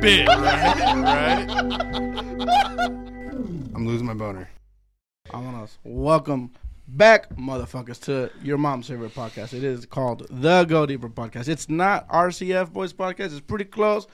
bit, right? right? I'm losing my boner. Vámonos. Welcome back, motherfuckers, to your mom's favorite podcast. It is called the Go Deeper Podcast. It's not RCF Boys Podcast. It's pretty close.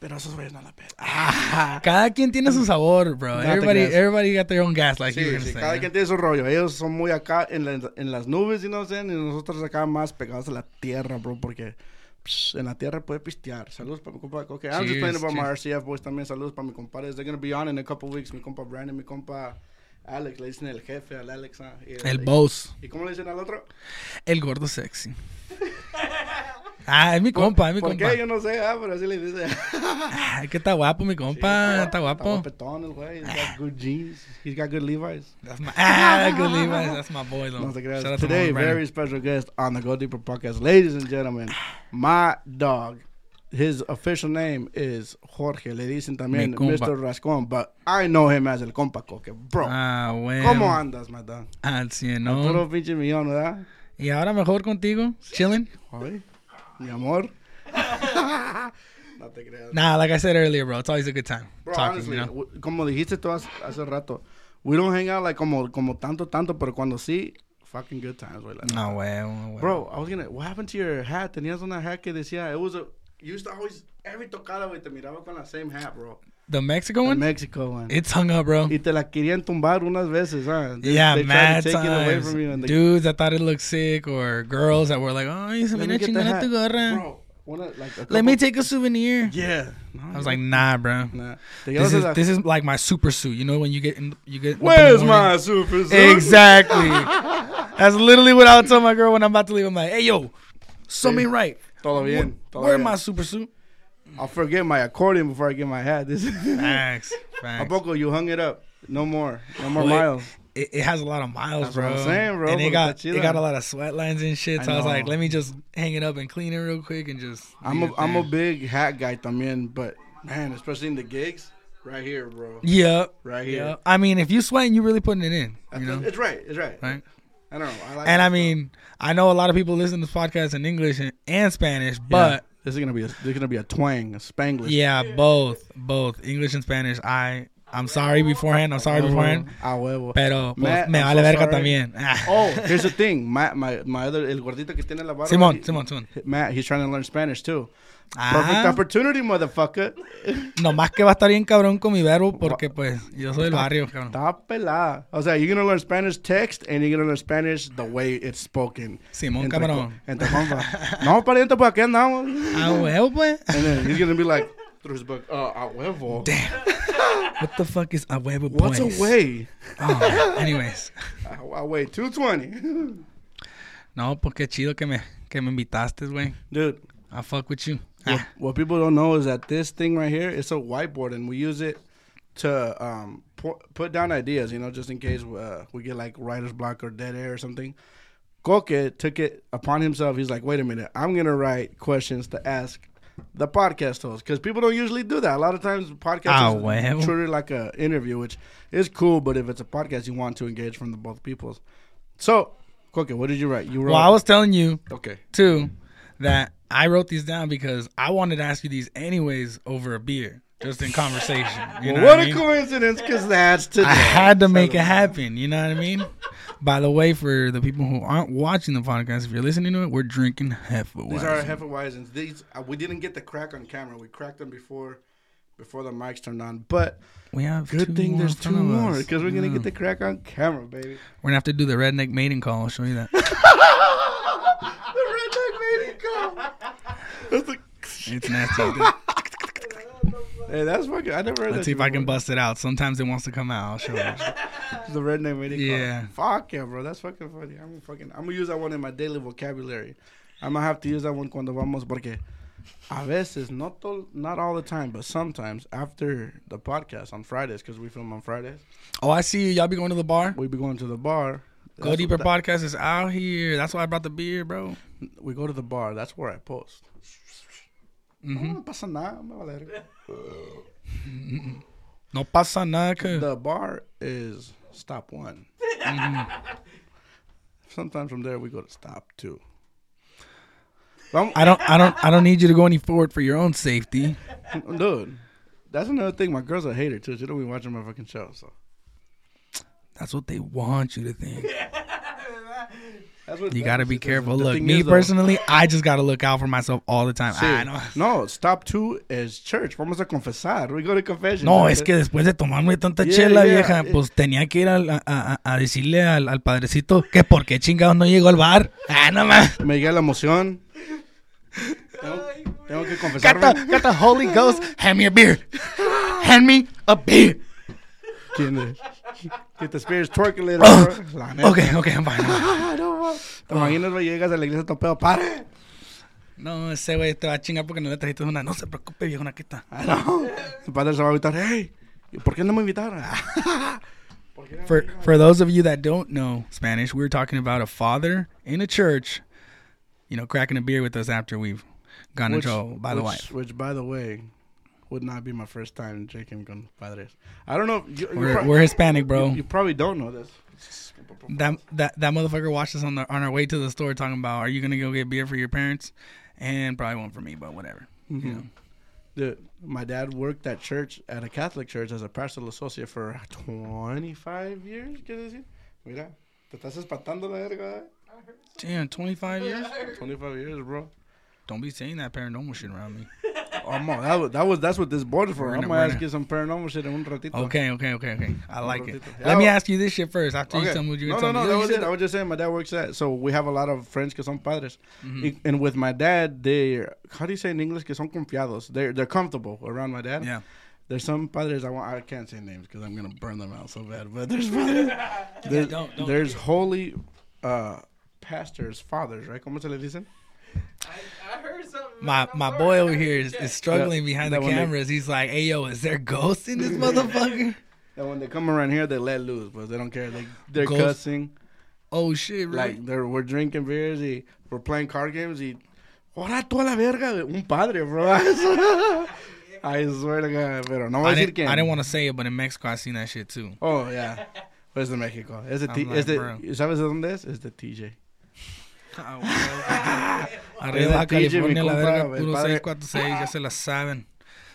Pero esos güeyes no la pelan. Ah, Cada quien tiene su sabor, bro. Date Everybody, everybody got their own gas, like you were Sí, gonna sí, say. cada quien tiene su rollo. Ellos son muy acá en, la- en las nubes, y no sé, y nosotros acá más pegados a la tierra, bro, porque psh, en la tierra puede pistear. Saludos para mi compa. Okay, I'm just playing about my. RCF boys también. Saludos para mi compadres. They're gonna be on in a couple weeks. Mi compa Brandon, mi compa Alex. Le dicen el jefe al Alex. ah, y El boss. ¿Y cómo le dicen al otro? El gordo sexy. Ah, es mi compa, es mi ¿Por compa. qué? Yo no sé, ah, pero así le dicen. Ah, es que está guapo, mi compa. está Está guapo. guapetón el güey. He's got good jeans. He's got good Levi's. That's my, ah, good Levi's. That's my boy, though. No te creas. Shout out to Today, Brandon. very special guest on the Go Deeper podcast. Ladies and gentlemen, my dog. His official name is Jorge. Le dicen también. Mr. Rascón, but I know him as el compa Coque. Bro, Ah, bueno. ¿cómo andas, my dog? Al cien, ¿no? pinche millón, ¿verdad? Y ahora mejor contigo, chilling. Ay, mi amor. no te creas. Nah, like I said earlier, bro, it's always a good time Bro, talking, honestly, you know. como dijiste tú hace, hace rato, we don't hang out like como, como tanto, tanto, pero cuando sí, fucking good times, güey. la No, neta. huevo, huevo. Bro, I was gonna. What happened to your hat? Tenías una hat que decía. It was a. You used to always. Every tocada, güey, te miraba con la same hat, bro. The Mexico The one? Mexico one. It's hung up, bro. y te la querían tumbar unas veces, huh? They- yeah, they mad to take it away times. from you. And Dudes that thought it looked sick, or girls that were like, "Oh, se mira me chingona tu gorra. Bro, wanna, like, Let me take a souvenir." Yeah. I was like, "Nah, bro. Nah. This is la- this is like my super suit. You know when you get in, you get. up in the Where's my super suit? Exactly. That's literally what I would tell my girl when I'm about to leave. I'm like, "Hey, yo, sew me right. Todo bien. todo Wear bien. my super suit." I'll forget my accordion before I get my hat. This Facts. ¿A Facts. poco you hung it up? No more. No more Wait. miles. It, it has a lot of miles, That's what bro. I'm saying, bro, And it got it got a lot of sweat lines and shit. I So I, was like, let me just hang it up and clean it real quick and just. I'm a, I'm a big hat guy también, but man, especially in the gigs, right here, bro. Yeah. Right here. I mean, if you sweating, you really putting it in. You know. It's right. It's right. Right. I don't know. I like And. I mean, I know a lot of people listen to this podcast in English and, and Spanish, Yeah. but this is gonna be a there's gonna be a twang, a Spanglish. yeah, both, both English and Spanish. I I'm sorry beforehand. I'm sorry beforehand. Ah, huevo. Pero pues, Matt, me I'm vale so verga sorry. también. Oh, here's the thing. My my my other el gordito que tiene la barba. Simón, he- Simón, Simón. Matt, he's trying to learn Spanish too. Perfect Ah, opportunity, motherfucker. nomás que va a estar bien cabrón con mi verbo porque pues yo soy del barrio, cabrón. Está pelada. O sea, you're gonna learn Spanish text and you're gonna learn Spanish the way it's spoken. Simón, Entre cabrón. Entre compas. no, pariente, pues aquí andamos. Ah, huevo, pues. And then he's gonna be like, through his book, uh, a huevo. Damn. What the fuck is a huevo What's boys? a way? Oh, anyways. I, I weigh 220. No, pues qué chido que me, que me invitaste, güey. Dude, I fuck with you. what, Ah, what people don't know is that this thing right here is a whiteboard and we use it to um, pu- put down ideas, you know, just in case uh, we get like writer's block or dead air or something. Koke took it upon himself. He's like, wait a minute, I'm going to write questions to ask the podcast host because people don't usually do that. A lot of times, podcasts Ah, is huevo. treated like a interview, which is cool. But if it's a podcast, you want to engage from the both peoples. So, Koke, what did you write? You wrote. Well, I was telling you okay. too that I wrote these down because I wanted to ask you these anyways over a beer, just in conversation. You Well, know what what I a mean? coincidence, because that's today. I had to make it happen. You know what I mean? By the way, for the people who aren't watching the podcast, if you're listening to it, we're drinking Hefeweizen. These are Hefeweizens. These uh, we didn't get the crack on camera. We cracked them before, before the mics turned on. But We have good thing there's two more because we're gonna get the crack on camera, baby. We're gonna have to do the redneck mating call. I'll show you that. the redneck mating call. That's the, It's nasty. hey, that's fucking. I never heard Let's that see if I can bust it out. Sometimes it wants to come out. I'll show you. the redneck mating Yeah. Fuck yeah, bro. That's fucking funny. I'm gonna fucking. I'm gonna use that one in my daily vocabulary. I'm gonna have to use that one cuando vamos porque a veces, not to, not all the time, but sometimes after the podcast on Fridays because we film on Fridays. Oh, I see you. Y'all be going to the bar. We be going to the bar. Go That's Deeper podcast is out here. That's why I brought the beer, bro. we go to the bar. That's where I post. Mm-hmm. No pasa nada. me vale verga. No pasa nada. que- The bar is stop one. Mhm. Sometimes from there we go to stop two. Vamos- I don't, I don't, I don't need you to go any forward for your own safety. Dude, that's another thing. My girl's a hater too. She don't be watching my fucking show. So That's what they want you to think. that's what You got to be careful. Look, me is, though- personally, I just got to look out for myself all the time. Sí. I know. No, stop two is church. Vamos a confesar. We go to confession. No, es que después de tomarme tanta Yeah, chela, yeah. vieja, pues tenía que ir al- a, a- a decirle al, al padrecito que por qué chingados no llegó al bar. Ah, no más. me llega la emoción. Tengo, tengo que Got confesarme. the, got the Holy Ghost. Hand me a beer. Hand me a beer. ¿Quién es? Get the spirits twerking later. bro. La neta. Okay, okay, I'm fine. No, ma. ¿Te imaginas, güey? Llegas a la iglesia todo pedo, pare. No, ese güey te va a chingar porque no le trajiste una. No se preocupe, viejo, aquí está. Ah, no. El padre se va a gritar, hey, ¿por qué no me invitaron? ¿Por qué no me For for those of you that don't know Spanish, we were talking about a father in a church, you know, cracking a beer with us after we've gone Which- into by the wife. Which, by the way, would not be my first time drinking con padres. I don't know. You, you We're, prob- we're Hispanic, bro. You, you probably don't know this. that that that motherfucker watched us on the on our way to the store talking about, are you gonna go get beer for your parents? And probably one for me, but whatever. You mm-hmm. know. The, my dad worked at church at a Catholic church as a pastoral associate for 25 years. ¿Qué decir? Mira, te estás espantando la verga. Eh. Damn, 25 years? 25 years, bro. Don't be saying that paranormal shit around me. I'm on, that, was, that was that's what this board is for. We're I'm gonna- ask you some paranormal shit in un ratito. Okay, okay, okay, okay. I like it. Let me ask you this shit first. After you Okay. tell me what you're no, gonna no, tell no, me. that was it. I was just saying my dad works at. So we have a lot of friends que son padres, Mm-hmm. And with my dad, they how do you say in English que son confiados? They're they're comfortable around my dad. Yeah. There's some padres I want. I can't say names because I'm gonna burn them out so bad. But there's padres, there's, don't- don't. there's holy uh, pastors, fathers, right? ¿Cómo se le dicen? I heard something. My my boy over here is, is struggling behind the that one they- cameras. He's like, "Hey yo, is there ghosts in this motherfucker?" And when they come around here, they let loose, but they don't care. They they're Ghost- cussing. Oh shit, right? Like they're we're drinking beers, y we're playing card games, y ahora tú a la verga, un padre, bro. I swear to God, pero no voy I a decir didn't, quién. I didn't want to say it, but in Mexico I seen that shit too. Oh yeah, es de México. Es de, I'm T- like, es de bro. ¿Sabes de dónde es? Es de TJ. Ah, Arriba Es de TJ, mi California, la verga, puro 646, ya se la saben.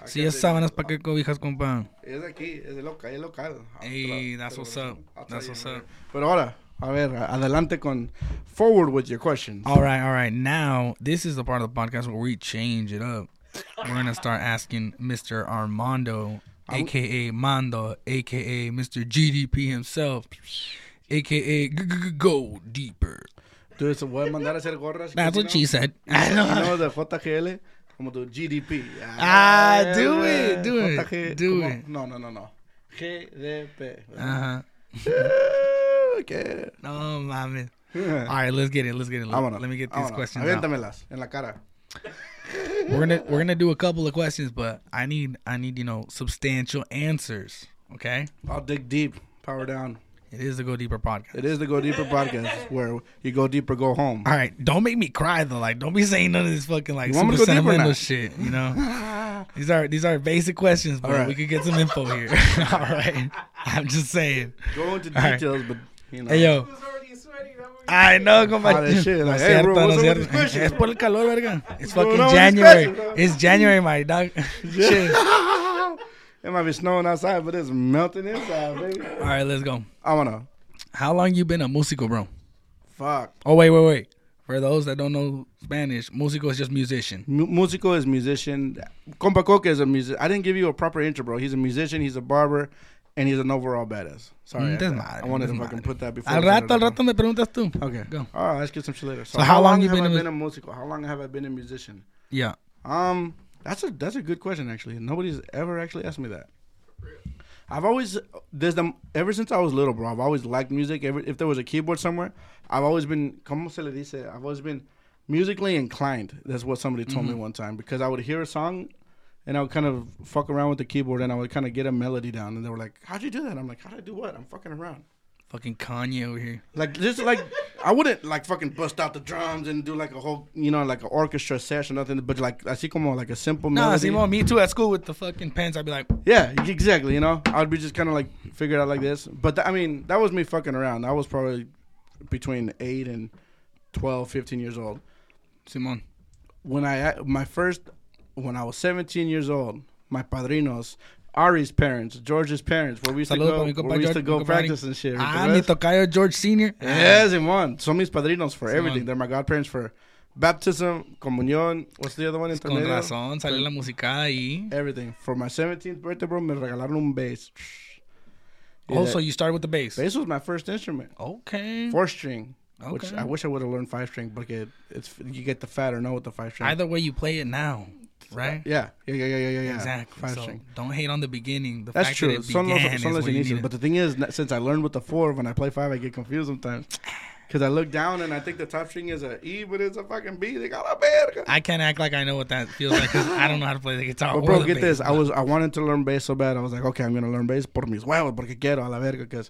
Ah, si es sábanas, ¿para ah. qué cobijas, compa? Es de aquí, es de local, es local. I'll Hey, try- that's what's up. That's what's up. Pero ahora, a ver, adelante con forward with your questions. All right, all right. Now, this is the part of the podcast where we change it up. We're going to start asking Mr. Armando, aka Mando, aka Mr. GDP himself, aka Go Deeper. Tú se voy a mandar a hacer gorras. That's what she said. You know de JGL como tu GDP. Ah, do it, do it, JG do it. No, no, no, no. GDP. Uh-huh. Okay. No, mames. All right, let's get it. Let's get it. Let, let me get these vámonos. questions out. Aviéntamelas en la cara. We're gonna we're gonna do a couple of questions, but I need I need you know substantial answers. Okay, I'll dig deep. Power down. It is the Go Deeper podcast. It is the Go Deeper podcast where you go deeper, go home. All right, don't make me cry though. Like, don't be saying none of this fucking like You want me super to sentimental shit. You know, these are these are basic questions, but All right. we could get some info here. All right, I'm just saying. Go into All right. details, but you know. Hey yo, Who's already sweating? That movie- I know, compa. That shit, No like, hey, bro, no what's es up with cierto. Es por el calor, verga. It's fucking on with these January. It's January, my dog. Shit. It might be snowing outside, but it's melting inside, baby. All right, let's go. I wanna. How long you been a músico, bro? Fuck. Oh wait, wait, wait. For those that don't know Spanish, músico is just musician. M- musico is musician. Compa Koke is a music. I didn't give you a proper intro, bro. He's a musician. He's a barber, and he's an overall badass. Sorry, Mm, I, doesn't I matter, wanted to doesn't fucking matter. put that before. Al we rato, al started. rato me preguntas tú. Okay. Go. All right, let's get some shit later. So, So how long you have been I a been a musical? How long have I been a musician? Yeah. Um, that's a that's a good question actually. Nobody's ever actually asked me that. I've always there's the ever since I was little, bro. I've always liked music. Every, if there was a keyboard somewhere, I've always been como se le dice. I've always been musically inclined. That's what somebody told me mm-hmm. one time because I would hear a song, and I would kind of fuck around with the keyboard, and I would kind of get a melody down, and they were like, "How'd you do that?" I'm like, "How'd I do what? I'm fucking around." Fucking Kanye over here. Like just like I wouldn't like fucking bust out the drums and do like a whole you know like an orchestra session or nothing, but like así como like a simple Nah, melody. Simon, me too at school with the fucking pens. I'd be like, Yeah, exactly. You know, I'd be just kind of like figured out like this. But th- I mean, that was me fucking around. I was probably between eight and 12, 15 years old. Simon, when I my first when I was 17 years old, my padrinos, Ari's parents, George's parents, where we used Saludos to go, where we used to go mi compa Ari. practice and shit. Ah, mi tocayo George Senior. Yes, Simon. Son mis padrinos for Simón. everything. They're my godparents for baptism, comunión. What's the other one? Con razón, salió la musicada ahí. Everything. For my 17th birthday, bro, me regalaron un bass. Also, that- you started with the bass. bass was my first instrument. Okay. Four string. Which Okay. I wish I would have learned five string, but it, it's you get the fat or with the five string. Either way, you play it now, right? Yeah, yeah, yeah, yeah, yeah, yeah. Exactly. Five so don't hate on the beginning. The That's fact true. that it Son began los, is what you needed. But the thing is, since I learned with the four, when I play five, I get confused sometimes. Because I look down and I think the top string is a E, but it's a fucking B. They got a verga. I can't act like I know what that feels like because I don't know how to play the guitar. But bro, get bass, this. I was I wanted to learn bass so bad. I was like, okay, I'm gonna learn bass por mis huevos, porque quiero a la verga. Because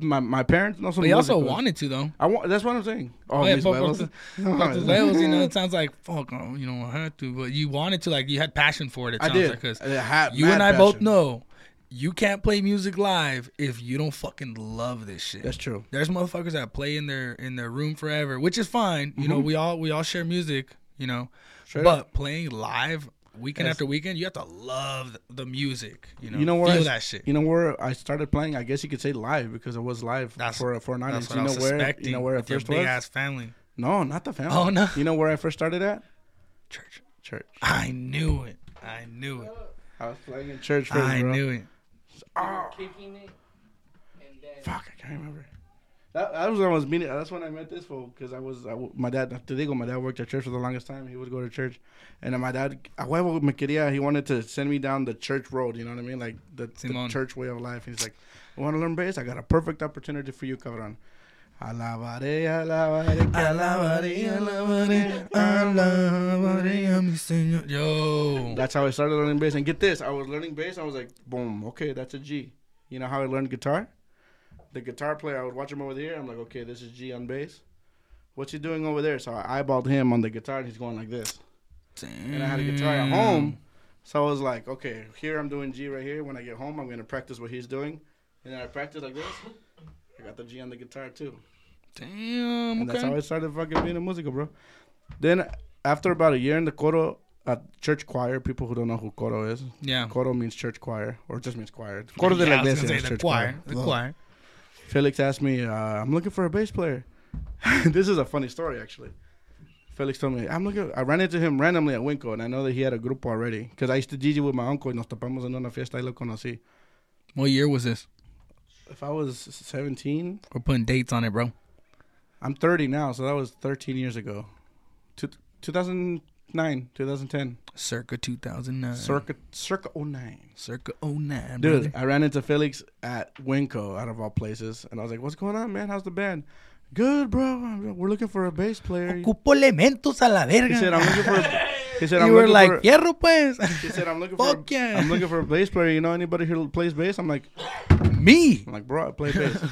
my my parents no son But you also wanted to though. I want. That's what I'm saying. Oh, yeah, por- por- No, But the levels, you know, it sounds like fuck. oh, You know, I had to, but you wanted to. Like you had passion for it. It I did. like 'cause I you and I both know you can't play music live if you don't fucking love this shit. That's true. There's motherfuckers that play in their in their room forever, which is fine. You know, we all we all share music. You know, Mm-hmm. Straight but up. playing live weekend after weekend, you have to love the music. You know, You know where feel I, that shit. You know where I started playing? I guess you could say live because it was live That's- for for an audience. That's what You I know was where? You know where I with your first big was? ass family No, not the family. Oh, no? You know where I first started at? church. Church. I knew it. I knew it. I was playing in church first, I bro. knew it. Oh, Kicking it. And then. fuck, I can't remember. That, that was when I was meeting. That's when I met this fool because I was I, my dad. Te digo, my dad worked at church for the longest time. He would go to church, and then my dad, a huevo me quería. He wanted to send me down the church road. You know what I mean, like the, the church way of life. He's like, "You want to learn bass? I got a perfect opportunity for you, cabrón." Alabaré, alabaré, alabaré, alabaré, alabaré. mi señor. Yo. That's how I started learning bass. And get this, I was learning bass. I was like, boom, okay, that's a G. You know how I learned guitar? The guitar player, I would watch him over there. I'm like, okay, this is G on bass. What's he doing over there? So I eyeballed him on the guitar, and he's going like this. Damn. And I had a guitar at home, so I was like, okay, here I'm doing G right here. When I get home, I'm gonna practice what he's doing, and then I practice like this. I got the G on the guitar too, Damn. and that's how I started fucking being a musical, bro. Then after about a year in the coro, at church choir, people who don't know who coro is, Yeah. Coro means church choir, or just means choir. Coro de Yeah, la was gonna iglesia the church choir. choir. The choir. Felix asked me, uh, I'm looking for a bass player. this is a funny story, actually. Felix told me, I'm looking. I ran into him randomly at Winco, and I know that he had a grupo already. Because I used to DJ with my uncle, y nos topamos en una fiesta y lo conocí. What year was this? If I was 17, We're putting dates on it, bro. I'm 30 now, so that was 13 years ago. Two, 2009, 2010. Circa 2009. Circa, circa 09. Circa 09, Dude, brother. I ran into Felix at Winco, out of all places, and I was like, "What's going on, man? How's the band?" Good, bro. We're looking for a bass player. Ocupo elementos a la verga. He said, "I'm looking for." A, he said, "I'm you were like, for." fierro pues. he said, "I'm looking for." Fuck A, yeah. I'm looking for a bass player. You know anybody who plays bass? I'm like, Me. I'm like, bro, I play bass.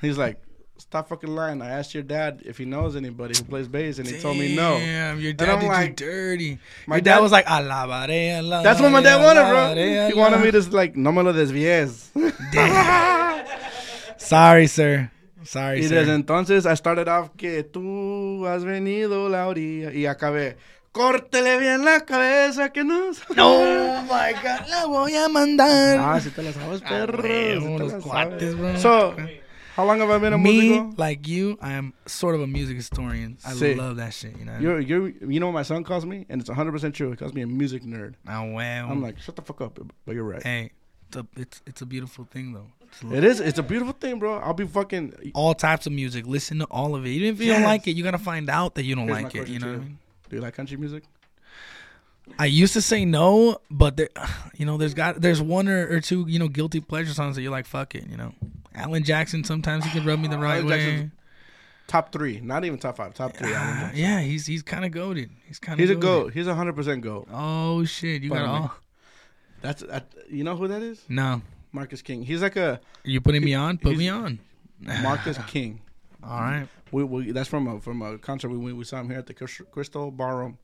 He's like, stop fucking lying. I asked your dad if he knows anybody who plays bass, and he told me no. Damn, your dad did like- you dirty. My dad, dad- was like, alabaré, alabaré. That's what my dad wanted, bro. He wanted me to like, no me lo desvíes. Damn. Sorry, sir. Sorry, Y sir. desde entonces I started off que tú has venido la orilla y acabé. Córtele bien la cabeza que no. Oh my god, la voy a mandar. Ah, si te la sabes, perro. huevo, si te los la cuates, sabes. bro. So, how long have I been a Me, musical? like you, I am sort of a music historian. I Sí. love that shit. You know. You're, you're, you know what my son calls me, and it's 100% true. He calls me a music nerd. Ah, well. I'm like, shut the fuck up, but you're right. hey, it's a, it's it's a beautiful thing though. It's It is. It's a beautiful thing, bro. I'll be fucking. all types of music. Listen to all of it. Even if you don't Yes. like it, you gotta find out that you don't Here's my like it. question You know to what I mean? Do you like country music? I used to say no, but there, you know, there's got there's one or, or two, you know, guilty pleasure songs that you're like, fuck it, you know. Alan Jackson, sometimes he can rub me the right Alan way. Jackson's Top three, not even top five. Top three. Alan Ah, yeah, he's he's kind of goaded. He's kind of He's a goat. He's a hundred percent goat. Oh shit, you got me. all. That's uh, you know who that is? No, Marcus King. He's like a you putting me on? Put me on. Marcus King. All right. We, we that's from a from a concert we we saw him here at the Crys- Crystal Ballroom.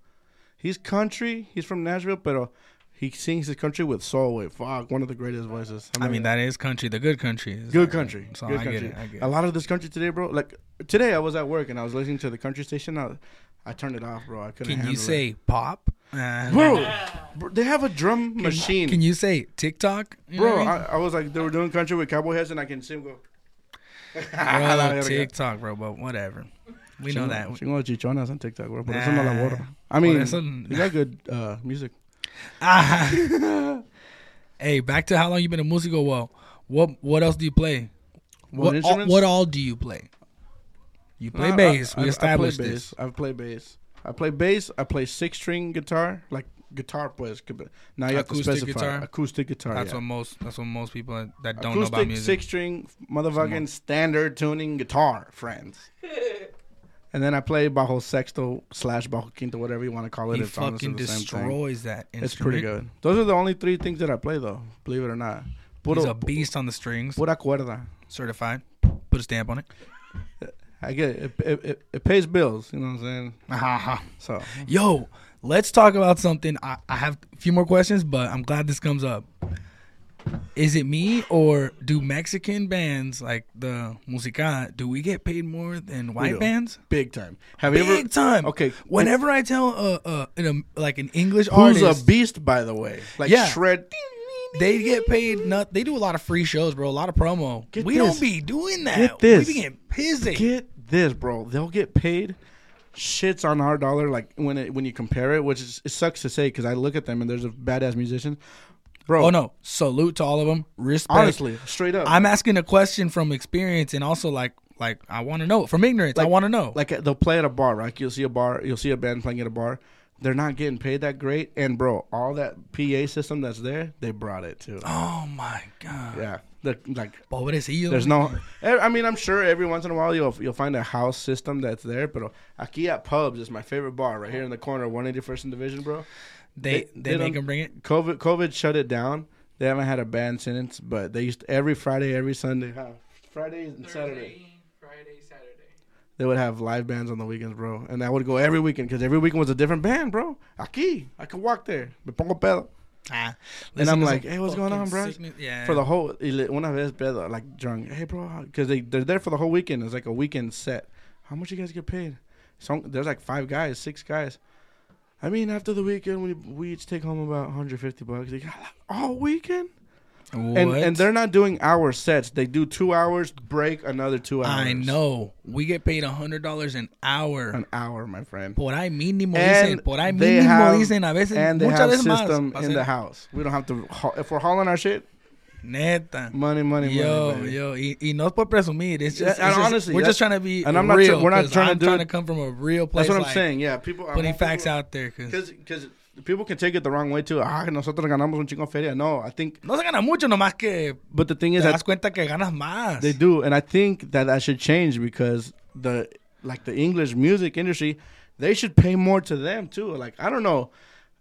He's country. He's from Nashville, but he sings his country with soul. With fuck, one of the greatest voices. I mean, that is country. The good country. Is good country. So good I country. get it. I get A lot of this country today, bro. Like today, I was at work and I was listening to the country station. I, I turned it off, bro. I couldn't. Can you it. say pop? Uh, bro, bro? They have a drum can- machine, Can you say TikTok? You bro. I mean? I, I was like, they were doing country with cowboy heads, and I can see him go. Bro, TikTok, bro, but whatever. We know that. Chingo chichonas on TikTok, bro. Por eso no la borro. I mean, eso- you got good uh, music. Ah. hey, back to how long you been a musical. Well, what what else do you play? What What all, what all do you play? You play Nah, I- bass. I, we I established play this. bass. I play bass. I play bass. I play six string guitar, like guitar pues. Now you have to Acoustic specify guitar? acoustic guitar. That's yeah. what most. That's what most people that don't know about music. six string motherfucking standard tuning guitar, friends. and then I play bajo sexto slash bajo quinto, whatever you want to call it. he It's honestly fucking the same thing. destroys that instrument. It's pretty good. Those are the only three things that I play, though. Believe it or not. Puro, He's a beast on the strings. Pura cuerda. Certified. Put a stamp on it. I get it. It, it, it, it pays bills. You know what I'm saying? So Yo, let's talk about something. I, I have a few more questions, but I'm glad this comes up. Is it me or do Mexican bands like the Musica, do we get paid more than white bands? big time. Have you Big ever? time. Okay. Whenever I tell uh, uh in a, like an English artist Who's artist, a beast, by the way? Like Yeah. shred. they get paid. Not they do a lot of free shows, bro. A lot of promo. Get we this. don't be doing that. Get this. We be getting pissy. Get this, bro. They'll get paid shits on our dollar. Like when it when you compare it, which is, it sucks to say because I look at them and there's a badass musician, bro. oh no! Salute to all of them. Respect. honestly, straight up. I'm asking a question from experience and also like like I want to know from ignorance. I want to know. like they'll play at a bar, right? You'll see a bar, you'll see a band playing at a bar. They're not getting paid that great, and bro, all that PA system that's there, they brought it too. oh my god. Yeah, the, like Pobrecillo. there's no. eh, I mean, I'm sure every once in a while you'll you'll find a house system that's there, but aquí at Pubs is my favorite bar right here in the corner, 181st and Division, bro. They they- they, they make them bring it. COVID COVID shut it down. They haven't had a band since, but they used every Friday, every Sunday, huh? Fridays and Saturday. Friday, Saturday. They would have live bands on the weekends, bro, and I would go every weekend because every weekend was a different band, bro. Aquí, I could walk there, me pongo pedo Ah, And I'm like, "Hey, what's going on, bro?" sickness- Yeah. for the whole. ile- Una vez pedo, like drunk. Hey, bro, because they they're there for the whole weekend. It's like a weekend set. How much you guys get paid? So there's like five guys, six guys. I mean, after the weekend, we we each take home about 150 bucks. Got all weekend. And What? and they're not doing hour sets. They do two hours, break another two hours. I know. We get paid hundred dollars an hour. An hour, my friend. Por ahí mínimo And dicen. Por ahí they mínimo have- dicen. A veces And they muchas have veces más. system Pa' in the house. We don't have to. If we're hauling our shit, Neta. money, money, Yo, money. baby. yo, y, y no es por presumir. It's just, Yeah, it's and just- honestly, we're just trying to be and I'm not real. tr- we're not trying to I'm do trying to come from a real place. That's what I'm like, saying. Yeah, people. Putting facts people- out there. Cause Because because people can take it the wrong way too. Ah, nosotros ganamos un chingo feria. No, I think. no se gana mucho, nomás que But the thing te is das that cuenta que ganas más. they do, and I think that that should change because the like the English music industry, they should pay more to them too. Like I don't know,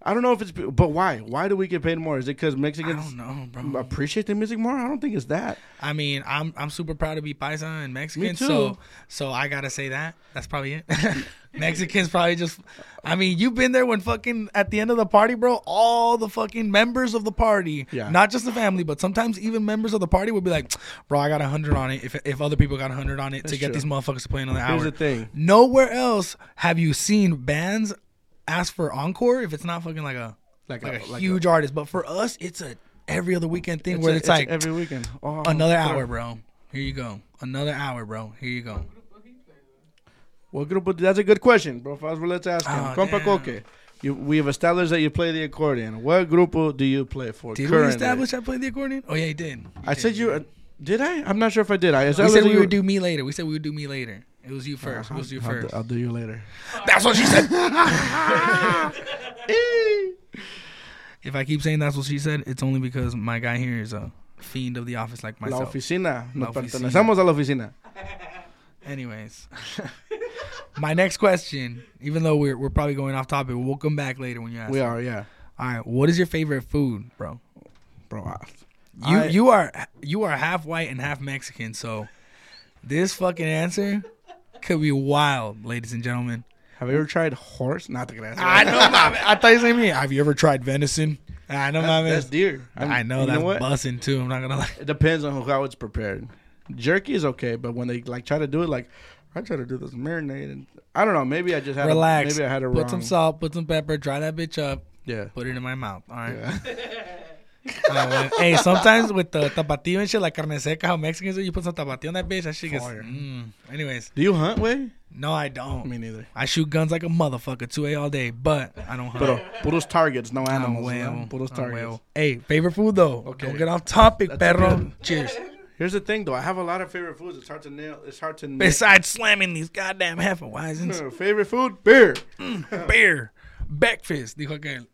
I don't know if it's but why? Why do we get paid more? Is it because Mexicans? I don't know, bro. appreciate the music more? I don't think it's that. I mean, I'm I'm super proud to be paisa and Mexican. Me too. So so I gotta say that. That's probably it. Mexicans probably just. I mean, you've been there when fucking at the end of the party, bro. All the fucking members of the party, Yeah. not just the family, but sometimes even members of the party would be like, "Bro, I got a hundred on it. If if other people got a hundred on it to That's get true. these motherfuckers to play another Here's hour." the thing. Nowhere else have you seen bands ask for encore if it's not fucking like a Like like a like huge artist. But for us, it's a every other weekend thing it's where a- it's, like every weekend. Oh, another sorry. hour, bro. Here you go. Another hour, bro. Here you go. What group? That's a good question, bro. Let's ask him. Oh, Compa. Koke, you, we've established that you play the accordion. What grupo do you play for Did currently? we establish I play the accordion? Oh yeah, he did. I did. said you. Uh, did I? I'm not sure if I did. I We said we would do me later. We said we would do me later. It was you 1st It uh-huh. was you I'll do- first. I'll do you later. That's what she said. if I keep saying that's what she said, it's only because my guy here is a fiend of the office like myself. La oficina. Nos pertenecemos a la oficina. Anyways, my next question, even though we're we're probably going off topic, we'll come back later when you ask. We it. are, yeah, All right. What is your favorite food, bro? bro. I- You I- you are you are half white and half Mexican, so this fucking answer could be wild, ladies and gentlemen. Have you ever tried horse? Not the grass. I know, mami. I thought you said me. Have you ever tried venison? I know, That's, mami. that's deer. I'm- I know you that's what? bussing too. I'm not gonna lie. It depends on how it's prepared. Jerky is okay, but when they like try to do it, like I try to do this marinade, and I don't know. Maybe I just had Relax. A, maybe I had a put wrong. some salt, put some pepper, dry that bitch up, Yeah. put it in my mouth. All right. yeah. Uh, hey, sometimes with the tapatio and shit, like carne seca, how Mexicans do, you put some tapatio on that bitch, that shit gets. Fire. Mm. Anyways, Do you hunt, way? no, I don't. Me neither. I shoot guns like a motherfucker, 2A all day, but I don't hunt. Pero puros targets, no Ah, animals. huevo. ¿no? Puros Ah, targets. huevo. Hey, favorite food though. Okay. Don't get off topic, That's perro. good. Cheers. Here's the thing, though. I have a lot of favorite foods. It's hard to nail. It's hard to nail. Besides slamming these goddamn Hefeweizens, favorite food, beer. beer, breakfast, dijo aquel.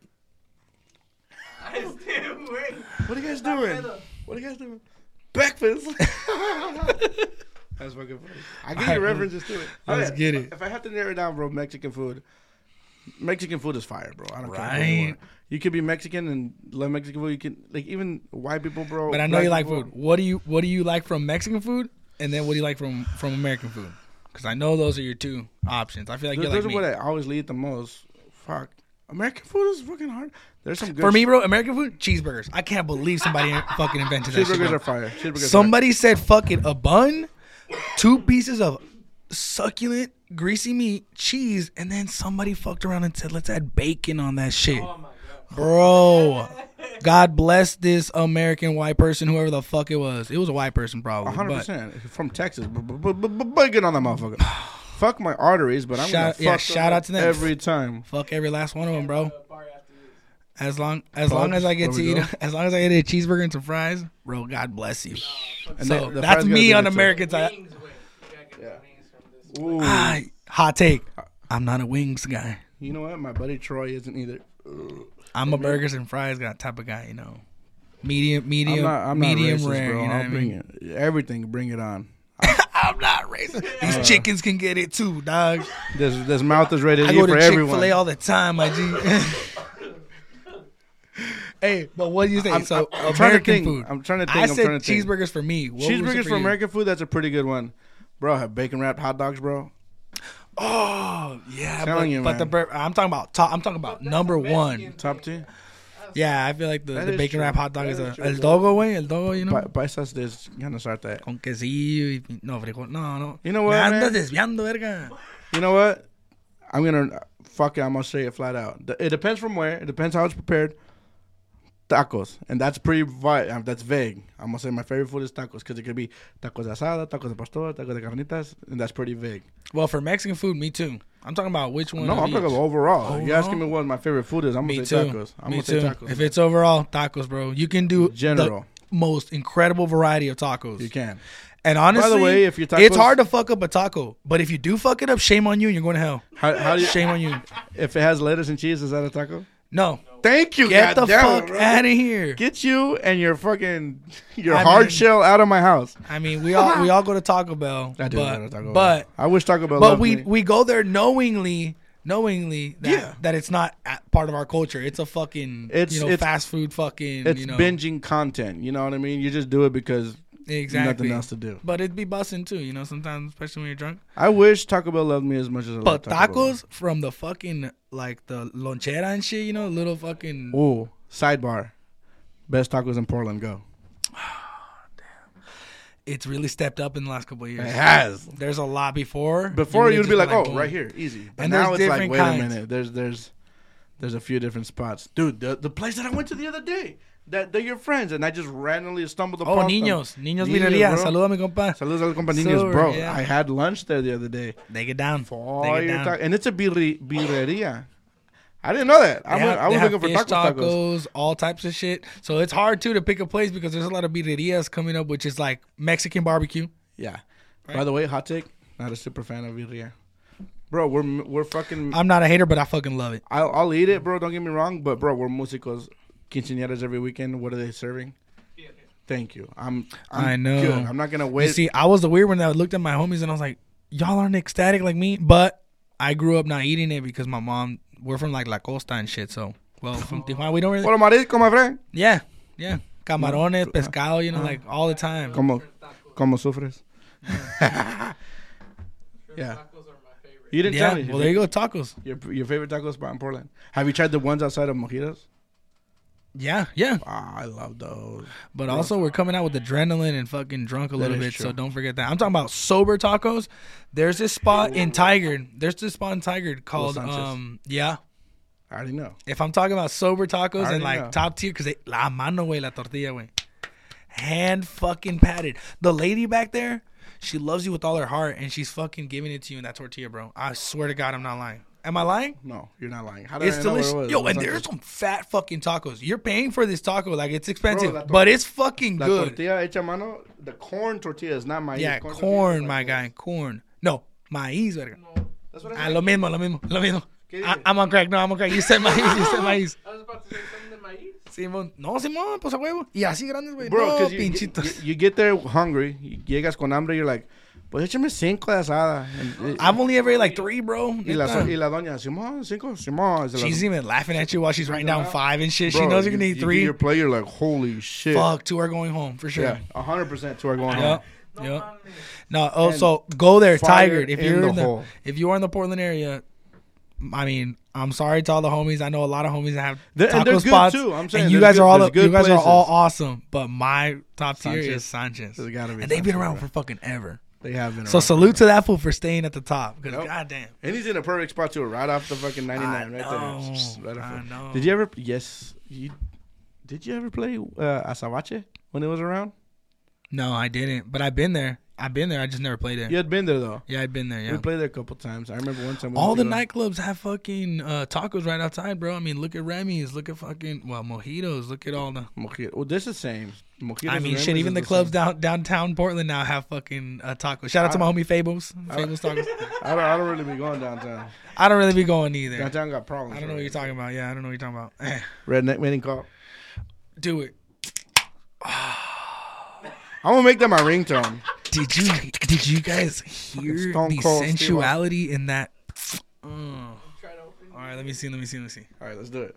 What are you guys doing? What are you guys doing? Breakfast. That's fucking funny. I give you references to it. Let's get it. If I have to narrow it down, bro, Mexican food. Mexican food is fire, bro. I don't care. who Right. You, you could be Mexican and love Mexican food. You can like even white people, bro. But I know you like people. food. What do you What do you like from Mexican food, and then what do you like from from American food? Because I know those are your two options. I feel like Those, you're like those me. are what I always eat the most. Fuck. American food is fucking hard. There's some good For me, bro, American food, cheeseburgers. I can't believe somebody fucking invented that shit. cheeseburgers bro. are fire. Cheeseburgers are Somebody said fucking a bun, two pieces of succulent, greasy meat, cheese, and then somebody fucked around and said, let's add bacon on that shit. Oh my god. Bro, God bless this American white person, whoever the fuck it was. It was a white person, probably. hundred but percent from Texas. Bacon on that motherfucker. Fuck my arteries, but I'm Shout- gonna yeah, fuck shout them out to them. every time. Fuck every last one of them, bro. Uh, bar after this. As long as long as I get to eat, go. as long as I get a cheeseburger and some fries, bro. God bless you. And So the- the that's me on. American side. Wings with. You gotta get the Yeah. wings from this. Ooh. Ah, hot take. I'm not a wings guy. You know what? My buddy Troy isn't either. I'm a burgers and fries guy type of guy. You know, medium, medium, I'm not. I'm medium not racist, rare. bro. You know I'll what bring mean? it. Everything. Bring it on. I'm not racist. These Uh. chickens can get it too, dog. This this mouth is ready to I eat go to for Chick everyone. Fil A all the time, my G. hey, but what do you think? I'm- so I'm- I'm trying to American think. food. I'm trying to think. I I'm said trying to think. cheeseburgers for me. What Cheeseburgers for you? American food. That's a pretty good one, bro. Have bacon wrapped hot dogs, bro. Oh yeah, but, Telling you, but the bur- I'm talking about top. I'm talking about number one. Top two. Yeah, I feel like the, the bacon true. wrap hot dog That is is a true. el dogo way, el dogo, you know. Pa- paisas des gonna start that. Con quesillo y no frijol. No, no. You know what, Me andas man? desviando, verga. You know what? I'm gonna fuck it. I'm gonna say it flat out. It depends from where. It depends how it's prepared. Tacos, and that's pretty. Uh, that's vague. I'm gonna say my favorite food is tacos because it could be tacos de asada, tacos de pastor, tacos de carnitas, and that's pretty vague. Well, for Mexican food, me too. I'm talking about which one. no, I'm talking about overall. You asking me what my favorite food is? I'm gonna say too. tacos. I'm me gonna too. say tacos. If it's overall tacos, bro, you can do General. the most incredible variety of tacos. you can. And honestly, by the way, if your it's tacos- hard to fuck up a taco, but if you do fuck it up, shame on you, and you're going to hell. How, how do you? Shame on you. If it has lettuce and cheese, is that a taco? No, Thank you. get the fuck out of here. Get you and your fucking your I hard mean- shell out of my house. I mean, we all we all go to Taco Bell, I do but Taco Bell. but I wish Taco Bell. but loved we me. we go there knowingly knowingly that, Yeah. that it's not a- part of our culture. It's a fucking It's- you know it's- fast food fucking it's you know binging content. You know what I mean? You just do it because exactly. nothing else to do. But it'd be busting too, you know. Sometimes, especially when you're drunk. I wish Taco Bell loved me as much as I love But Taco Bell. tacos from the fucking like the lonchera and shit, you know, little fucking. Ooh, sidebar. Best tacos in Portland. Go. It's really stepped up in the last couple of years. It has. There's a lot before. Before you'd be like, oh, right here, easy. But And now it's like, wait kinds. a minute. There's there's there's a few different spots, dude. The the place that I went to the other day, that they're your friends, and I just randomly stumbled Oh, upon. them. niños, niños, Niños, bro. Saluda a mi compa. Saludos al compañeros, Sorry, bro. yeah. I had lunch there the other day. They get down. For They get you're down. talk- and it's a birri- birreria. I didn't know that. Have- I was looking for tacos. tacos. all types of shit. So it's hard too to pick a place because there's a lot of birrerias coming up, which is like Mexican barbecue. Yeah. By the way, hot take. Not a super fan of birria. Bro, we're we're fucking. I'm not a hater, but I fucking love it. I'll, I'll eat it, bro. Don't get me wrong, but bro, we're musicos, quinceañeras every weekend. What are they serving? Thank you. I'm. I'm I know. Good. I'm not gonna You wait. see, I was the weird one that looked at my homies and I was like, y'all aren't ecstatic like me, but I grew up not eating it because my mom. We're from like La Costa and shit, so well from oh. Tijuana we don't really. Hola, marisco, my friend. Yeah, yeah, camarones, pescado, you know, uh-huh. like all the time. Como, como sufres? yeah. Tacos are my favorite. You didn't Yeah, tell me. well there you go, tacos. Your, your favorite taco spot in Portland. Have you tried the ones outside of Mojitos? Yeah, yeah. Ah, I love those. But also, we're coming out with adrenaline and fucking drunk a little bit, so don't forget that. I'm talking about sober tacos. There's this spot in Tigard. There's this spot in Tigard called um yeah. I already know. If I'm talking about sober tacos and like know. top tier, because la mano way la tortilla way, hand fucking patted. The lady back there, she loves you with all her heart, and she's fucking giving it to you in that tortilla, bro. I swear to God, I'm not lying. Am I lying? No, you're not lying. How did It's I know where it delicious. was? Yo, and there's some fat fucking tacos. You're paying for this taco like it's expensive, la tor- but it's fucking La good. tortilla hecha a mano, the corn tortilla is not my Yeah, tortilla corn, my guy, corn. No, maíz, verga. That's what I ah, I lo said. mismo, lo mismo, lo mismo. ¿Qué I, dije? I'm on crack. No, I'm on crack. You said maíz. You said maíz. I was about to say something de maíz. Simón. No, Simón, pues a huevo. Y así grandes, güey. Bro, no, you, pinchitos. you, you get there hungry, you llegas con hambre, you're like, pues échame cinco de asada. And it- I've only ever ate like three, bro. y, la, y la doña, Simón, cinco, Simón. Se la- She's even laughing at you while she's writing down five and shit. she knows you're gonna you- eat you three. get your plate, you're like, holy shit. Fuck, two are going home for sure. Yeah, 100% two are going home. Yep. No Yep. No, oh, so go there, fire Tigard. If you're the in the if you are in the Portland area, I mean, I'm sorry to all the homies. I know a lot of homies that have They're- and taco good, spots, too. I'm saying and you guys good- are all there's you good guys are all awesome. But my top tier is Sanchez, gotta be and they've been around bro. for fucking ever. They have been So salute to that fool for staying at the top. Because Yep. goddamn, And he's in a perfect spot too, right off the fucking 99, right there. Just right off I know. Did you ever? Yes. You, did you ever play uh, Azabache when it was around? no, I didn't. But I've been there. I've been there. I just never played it. You had been there though. Yeah, I've been there. Yeah. We played there a couple times. I remember one time. All the nightclubs have fucking uh, tacos right outside, bro. I mean, look at Remy's, look at fucking well mojitos, look at all the. go- Mojito. Well, this is the same. Mojitos I mean, shit. Even the same. clubs down downtown Portland now have fucking uh, tacos. Shout out to my homie Fables. Fables tacos. I don't. I don't really be going downtown. I don't really be going either. Downtown got problems. I don't know what you're talking about. Yeah, I don't know what you're talking about. Eh, Redneck meeting call. do it. I'm gonna make that my ringtone. Did you did you guys hear the Cold Steve sensuality in that? Try to open. all right, let me see. Let me see. Let me see. All right, let's do it.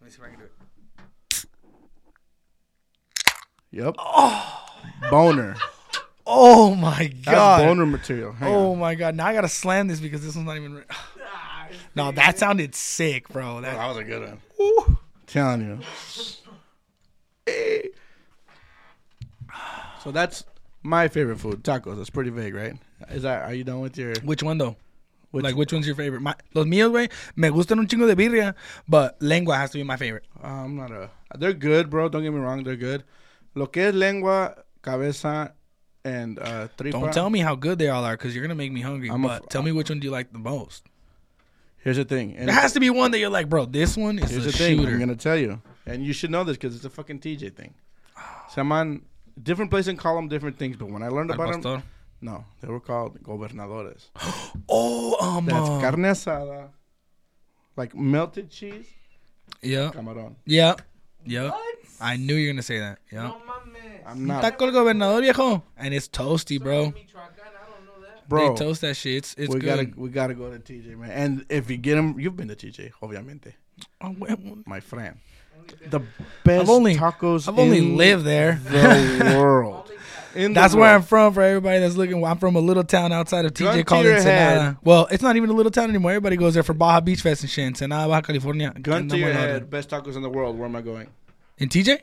Let me see if I can do it. Yep. Oh. Boner. Oh my god. That's god. boner material. Hang Oh on. my god! Now I gotta slam this because this one's not even. Re- no, that sounded sick, bro. Oh, That that was a good one. Telling you. So that's my favorite food, tacos. That's pretty vague, right? Is that? Are you done with your? which one though? Which- like which one's your favorite? My, los míos, güey. Me gustan un chingo de birria, but lengua has to be my favorite. Uh, I'm not a. They're good, bro. Don't get me wrong. They're good. Lo que es lengua, cabeza, and uh, tripa. Don't tell me how good they all are because you're gonna make me hungry. I'm a but f- tell me which one do you like the most? Here's the thing. And There has to be one that you're like, bro. This one is here's a the thing. shooter. I'm gonna tell you, and you should know this because it's a fucking TJ thing. Saman, different place and call them different things, but when I learned Al about them, no, they were called gobernadores. Oh, um, That's uh, carne asada, like melted cheese, yeah, camarón. yeah, yeah. I knew you were gonna say that. Yeah. No mames. I'm not, Taco el gobernador viejo, and it's toasty, bro. Michoacán, I don't know that. bro. They toast that shit. It's it's we good. gotta we gotta go to TJ, man. And if you get them, you've been to TJ, obviamente, Oh, wait, my friend. The best only- tacos. I've only in lived there. the world. In the That's where I'm from. For everybody that's looking, I'm from a little town outside of TJ to called Ensenada. Well, it's not even a little town anymore. Everybody goes there for Baja Beach Fest and shit. Ensenada, Baja California. Gun to Andamos your en orden. head. Best tacos in the world. Where am I going? In TJ?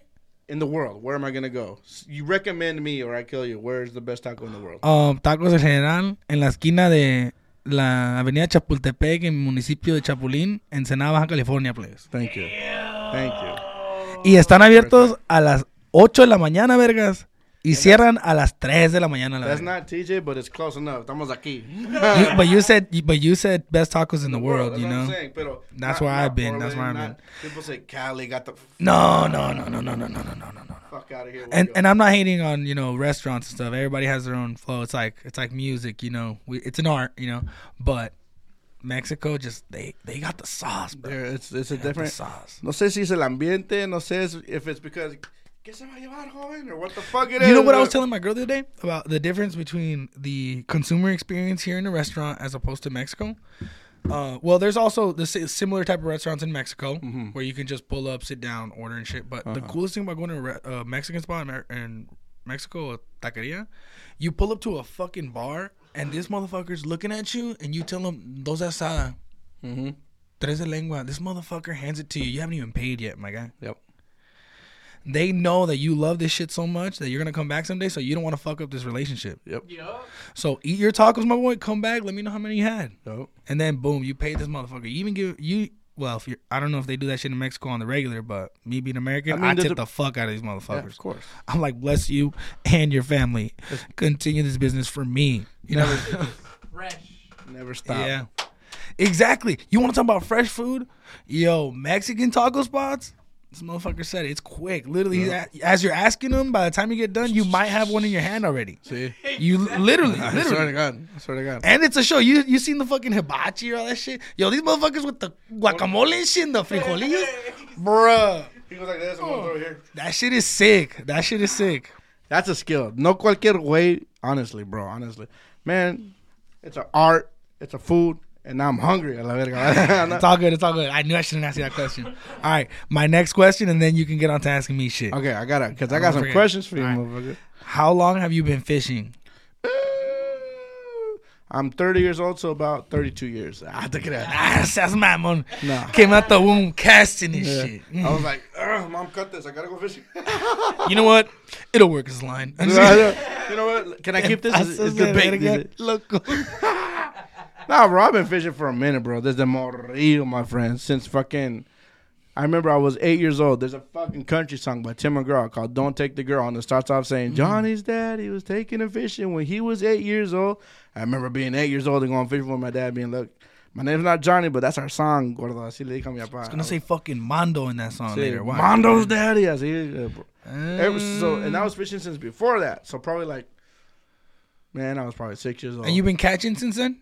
In the world. Where am I gonna go? You recommend me or I kill you. Where's the best taco in the world? Um, tacos en general, en la esquina de la avenida Chapultepec, en municipio de Chapulín, Ensenada, Baja California, please. Thank you. Thank you. Y están abiertos a las 8 de la mañana, vergas. Y cierran a las 3 de la mañana, la That's verga. not TJ, but it's close enough. Estamos aquí. You- but you said, but you said best tacos in the world, you what I'm know. saying, pero That's not- where I've been. That's where I've not- People say Cali got the no, no, no, no, no, no, no, no, no, no. fuck out of here. And and I'm not hating on you know restaurants and stuff. Everybody has their own flow. It's like it's like music, you know. We, it's an art, you know. But Mexico just they they got the sauce, bro. there, it's it's a They the different. sauce. No sé si es el ambiente. No sé if it's because ¿Qué se va a llevar, joven? Or what the fuck it is? You know what I was telling my girl the other day about the difference between the consumer experience here in a restaurant as opposed to Mexico. Uh, well, there's also the similar type of restaurants in Mexico Mm-hmm. where you can just pull up, sit down, order and shit. But the Uh-huh. coolest thing about going to a re- uh, Mexican spot in Mexico, a taqueria, you pull up to a fucking bar and this motherfucker's looking at you and you tell him dos asada, Mhm. tres de lengua. This motherfucker hands it to you. You haven't even paid yet, my guy. Yep. They know that you love this shit so much that you're gonna come back someday. So you don't want to fuck up this relationship. Yup. So eat your tacos, my boy. Come back. Let me know how many you had, Nope. and then boom, you paid this motherfucker. You even give you. Well, if you're, I don't know if they do that shit in Mexico on the regular, but me being American, I I, mean, there's tip a- the fuck out of these Yeah, motherfuckers. of course. I'm like, bless you and your family. Continue this business for me. You know? Fresh. Never stop. Yeah. Exactly. You want to talk about fresh food? Yo, Mexican taco spots. This motherfucker said it. it's quick. Literally, a- as you're asking them, by the time you get done, you might have one in your hand already. See? You literally, I swear to. God. I swear to God. And it's a show. You you seen the fucking hibachi or all that shit? Yo, these motherfuckers with the guacamole and shit, and the frijolillos, bruh. He goes like this. I'm gonna throw it here. That shit is sick. That shit is sick. That's a skill. No cualquier way. Honestly, bro. Honestly, man, it's an art. It's a food, and now I'm hungry. A la verga. It's all good. It's all good. I knew I shouldn't ask you that question. All right, my next question, and then you can get on to asking me shit. okay, I gotta, cause I Don't got some forget. questions for you, right. motherfucker. How long have you been fishing? I'm 30 years old, so about 32 years. Look at that. Ah, that's my man. Nah. Came out the womb casting this Yeah. shit. I was like, "Ugh, mom, cut this. I gotta go fishing. You know what? It'll work as a line. you know what? Can I keep this? It's, it's good bait. again. Loco. Nah, bro, I've been fishing for a minute, bro. There's the morrillo, my friend, since fucking. I remember I was eight years old. There's a fucking country song by Tim McGraw called "Don't Take the Girl," and it starts off saying mm. Johnny's dad he was taking a fishing when he was eight years old. I remember being eight years old and going fishing with my dad, being look, my name's not Johnny, but that's our song. Gordo, así le a mi papá. I was gonna say fucking Mondo in that song Sí, later. Why? Mondo's daddy. Así, uh. So, and I was fishing since before that. So probably like, man, I was probably six years old. And you've been catching since then?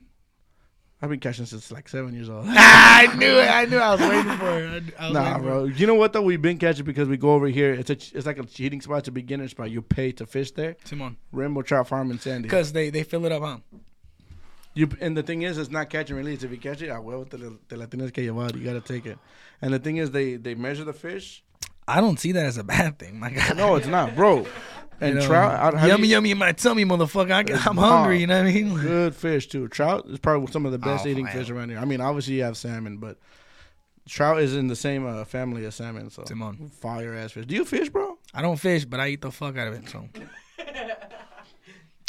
I've been catching since like seven years old. I knew it. I knew. I was waiting for it. I, I Nah, bro. You know what though? We've been catching because we go over here. It's a it's like a cheating spot. It's a beginner spot. You pay to fish there. it. Simon. Rainbow Trout Farm in Sandy. Because they, they fill it up, huh? You and the thing is, it's not catch and release. If you catch it, huevo, te, la- te la tienes que llevar. You gotta take it. And the thing is, they they measure the fish. I don't see that as a bad thing. My God. No, it's not, bro. And You know, trout, I- have yummy, you- yummy in my tummy, motherfucker. I, I'm hungry. You know what I mean? good fish too. Trout is probably some of the best Oh, eating man. fish around here. I mean, obviously you have salmon, but trout is in the same uh, family as salmon. So Simon. fire ass fish. Do you fish, bro? I don't fish, but I eat the fuck out of it. So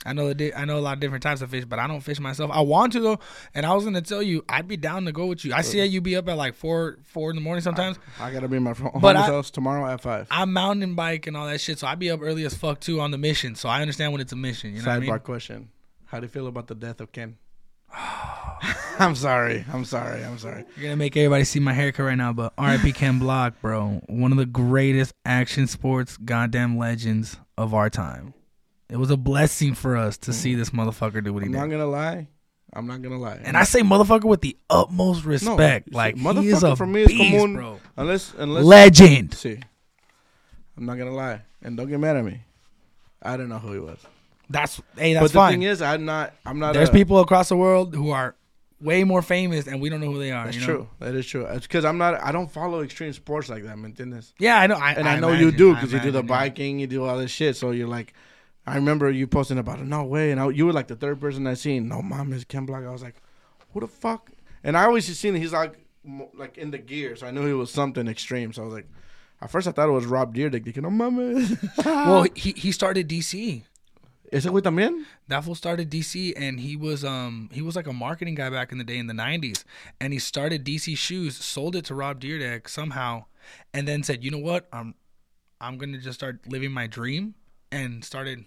I know di- I know a lot of different types of fish, but I don't fish myself. I want to though, and I was gonna tell you I'd be down to go with you. I see that you be up at like four four in the morning sometimes. I gotta be in my fr- But I- house tomorrow at five. I'm mountain bike and all that shit, so I be up early as fuck too on the mission. So I understand when it's a mission. You know Sidebar what I mean? question: How do you feel about the death of Ken? I'm sorry. I'm sorry. I'm sorry. You're gonna make everybody see my haircut right now, but R.I.P. Ken Block, bro, one of the greatest action sports goddamn legends of our time. It was a blessing for us to see mm. this motherfucker do what he did. I'm did. not gonna lie. I'm not gonna lie. And I say motherfucker with the utmost respect. see, like he motherfucker is a for me is beast, común. bro. unless unless Legend. see, I'm not gonna lie, and don't get mad at me. I don't know who he was. That's hey, that's but the fine. thing is, I'm not. I'm not. There's a, people across the world who are way more famous, and we don't know who they are. That's you know? true. That is true. Because I'm not. I don't follow extreme sports like that, man. Yeah, I know. I, And I, know you do because you do the biking, you do all this shit. So you're like, I remember you posting about it. No way, and I, you were like the third person I seen. No, mom is Ken Block. I was like, who the fuck? And I always seen he's like, like in the gear, so I knew he was something extreme. So I was like, at first I thought it was Rob Dyrdek. Thinking, no mames. Well, he he started DC. ese with también. That fool started DC, and he was um he was like a marketing guy back in the day in the '90s, and he started DC Shoes, sold it to Rob Dyrdek somehow, and then said, you know what, I'm I'm gonna just start living my dream, and started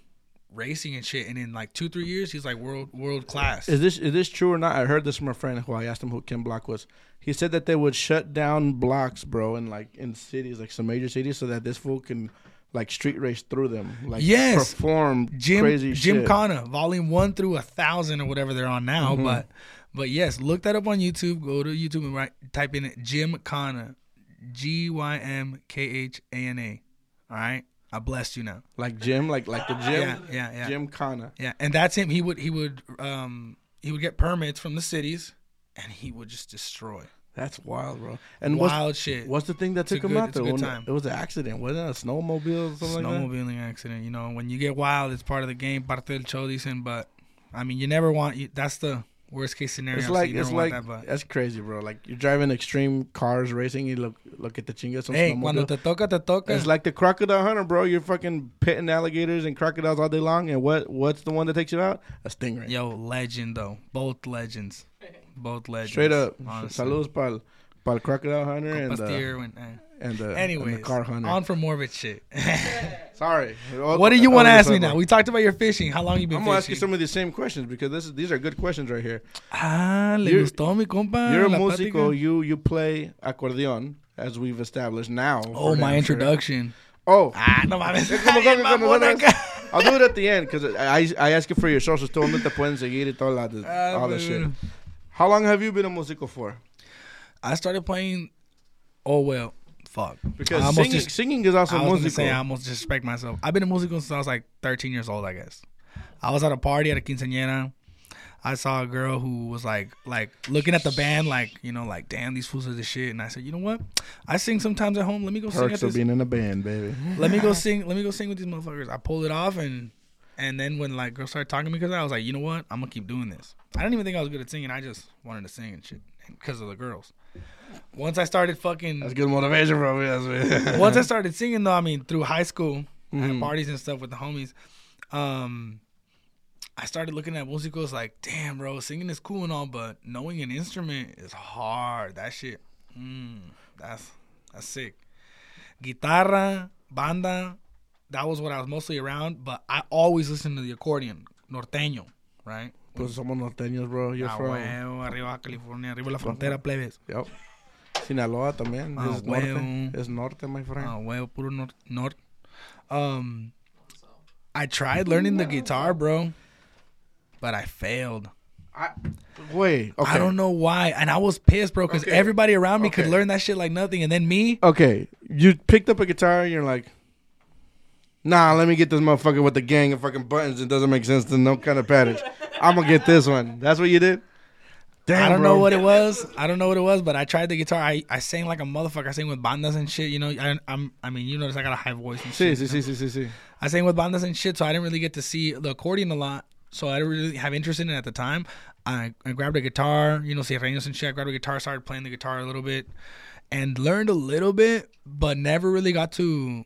racing and shit. And in like two three years, he's like world world class. Is this is this true or not? I heard this from a friend who I asked him who Ken Block was. He said that they would shut down blocks, bro, in like in cities, like some major cities, so that this fool can like street race through them, like Yes. perform Jim crazy Jim shit. Kana, volume one through a thousand or whatever they're on now. Mhm. But but yes, look that up on YouTube. Go to YouTube and write type in Gymkhana, G Y M K H A N A. All right, I blessed you now. like Jim, like like the Jim, Yeah, yeah, yeah, Gymkhana. yeah. And that's him. He would he would um he would get permits from the cities, and he would just destroy That's wild, bro. And what's wild shit. what's the thing that It's took him good- out there? good When- time. It was an accident, wasn't it? A snowmobile or something like that. snowmobiling accident. You know, when you get wild, it's part of the game. Parte del show, dicen. But I mean, you never want. You, that's the Worst case scenario. It's so like you it's like that, that's crazy, bro. Like you're driving extreme cars racing, you look look at the chingas. on Hey, snowmobile. cuando te toca, te toca. It's like the crocodile hunter, bro. You're fucking pitting alligators and crocodiles all day long, and what what's the one that takes you out? A stingray. Yo, legend though. Both legends. Both legends. Straight up. honestly. Saludos pal, el crocodile hunter and when- eh. And the, and Anyways, the car hunter. on for morbid shit. Sorry. what do you want to ask me now? We talked about your fishing. How long you been I'm gonna ask you some of the same questions because this is, these are good questions right here. ah, le You're- gustó mi compa. You're a la músico. plática? You you play accordion as we've established now. Oh, for my damn sure. introduction. Oh, Ah, no mames. Es como que cuando Mamón van a- acá. I'll do it at the end because I I ask you for your socials. Tú dónde te pueden seguir y todo la, Ah, all the shit. How long have you been a músico for? I started playing. Oh well, fuck. Because almost singing, just- singing is also I was gonna músico. say I almost disrespect myself. I've been in musical since I was like 13 years old, I guess. I was at a party at a quinceañera. I saw a girl who was like, like looking at the band, like you know, like damn, these fools are the shit. And I said, you know what? I sing sometimes at home. Let me go sing Perks at of this. being in a band, baby. Let me go sing. Let me go sing with these motherfuckers. I pulled it off, and and then when like girls started talking to me because I was like, you know what? I'm gonna keep doing this. I didn't even think I was good at singing. I just wanted to sing and shit because of the girls. Once I started fucking That's good motivation, bro. Yes, once I started singing though, I mean through high school Mhm. at parties and stuff with the homies, um, I started looking at musicals like, damn, bro, singing is cool and all, but knowing an instrument is hard. That shit, mm, that's that's sick. Guitarra, banda, that was what I was mostly around, but I always listened to the accordion, norteño, right? Pues somos norteños, bro. You're Ah, from huevo, arriba California, arriba la frontera, plebes. yep. Sinaloa también. Ah, es norte. Es norte, my friend. Oh, huevo, puro nor- Um, I tried learning the guitar, bro, but I failed. I, wait. Okay. I don't know why, and I was pissed, bro, because Okay. everybody around me could learn that shit like nothing, and then me, Okay, you picked up a guitar and you're like, nah, let me get this motherfucker with the gang of fucking buttons. It doesn't make sense to no kind of patterns. I'm gonna get this one. That's what you did. Damn, I don't bro. know what it was. I don't know what it was, but I tried the guitar. I, I sang like a motherfucker. I sang with bandas and shit. You know, I, I'm I mean, you notice I got a high voice and shit. sí, sí, sí, sí, sí. I sang with bandas and shit, so I didn't really get to see the accordion a lot. So I didn't really have interest in it at the time. I, I grabbed a guitar, you know, Sierreños and shit. I grabbed a guitar, started playing the guitar a little bit, and learned a little bit, but never really got to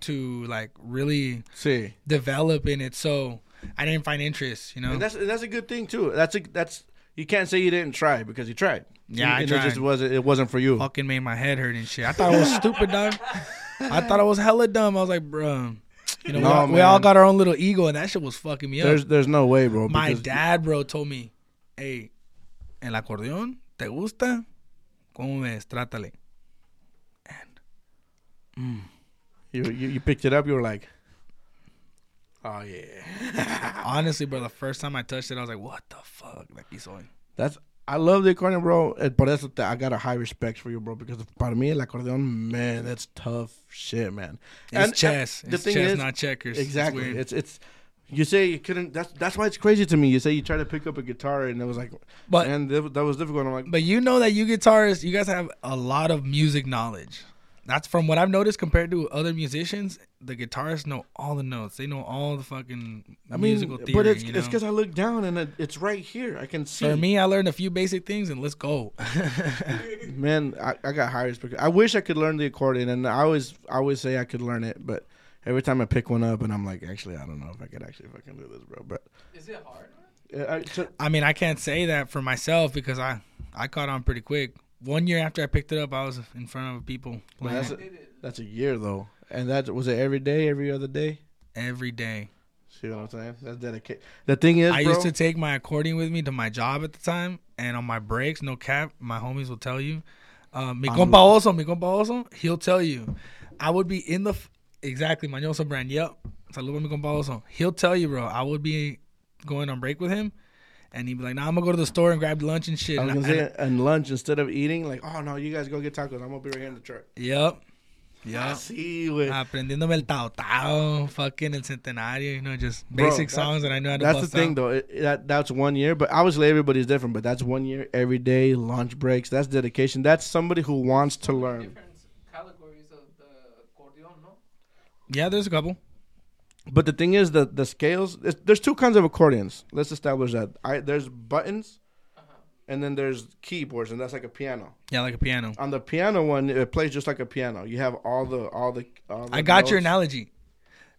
to like really see develop in it. So I didn't find interest, you know. And that's and that's a good thing too. That's a that's you can't say you didn't try because you tried. Yeah, I and It just wasn't it wasn't for you. fucking made my head hurt and shit. I thought it was stupid, dog. I thought I was hella dumb. I was like, bro, you know, we, No, all, we all got our own little ego, and that shit was fucking me up. There's there's no way, bro. My dad, bro, told me, hey, el acordeón, ¿te gusta? ¿Cómo ves? Trátale. Mm. You, you you picked it up. You were like, oh yeah. Honestly, bro, the first time I touched it, I was like, what the fuck? Like, soy. That's I love the accordion, bro. And por eso te, I got a high respect for you, bro. Because para mí el accordion, man, that's tough shit, man. It's And- chess. and the it's thing chess, is- not checkers. Exactly. weird. It's, it's you say you couldn't. That's that's why it's crazy to me. You say you try to pick up a guitar and it was like, But- and that, that was difficult. I'm like, But you know that you guitarists, you guys have a lot of music knowledge. That's from what I've noticed compared to other musicians. The guitarists know all the notes. They know all the fucking I mean, musical theory. but it's you know? because I look down and it, it's right here. I can see. For me, I learned a few basic things and let's go. man, I, I got high respect. I wish I could learn the accordion, and I always I always say I could learn it, but every time I pick one up, and I'm like, actually, I don't know if I could actually fucking do this, bro. But Is it hard? I, so, I mean, I can't say that for myself because I I caught on pretty quick. One year after I picked it up, I was in front of people Man, that's a- that's a year though, and that was it every day, every other day. every day. See what I'm saying? That's dedicated. The thing is, I bro, used to take my accordion with me to my job at the time, and on my breaks, no cap, my homies will tell you. Um, mi Um, compa Oso, mi compa Oso, he'll tell you. I would be in the f- exactly Mañoso brand. Yep, saludo mi compa Oso. He'll tell you, bro. I would be going on break with him, and he'd be like, "Nah, I'm gonna go to the store and grab lunch and shit." I was And gonna I- say, and lunch instead of eating, like, oh no, you guys go get tacos. I'm gonna be right here in the truck. Yep. Yep. See, güey. Aprendiéndome el Tao Tao, fucking el Centenario, you know, just basic that's- songs that I knew how to That's the thing, out. though. It, that that's one year, but obviously everybody's different. But that's one year, every day, lunch breaks. That's dedication. That's somebody who wants to learn. Different categories of the accordion, no? Yeah, there's a couple. But the thing is, the the scales. There's two kinds of accordions. Let's establish that. I there's buttons, uh-huh. and then there's keyboards, and that's like a piano. Yeah, like a piano. On the piano one, it plays just like a piano. You have all the all the. All the I got your analogy.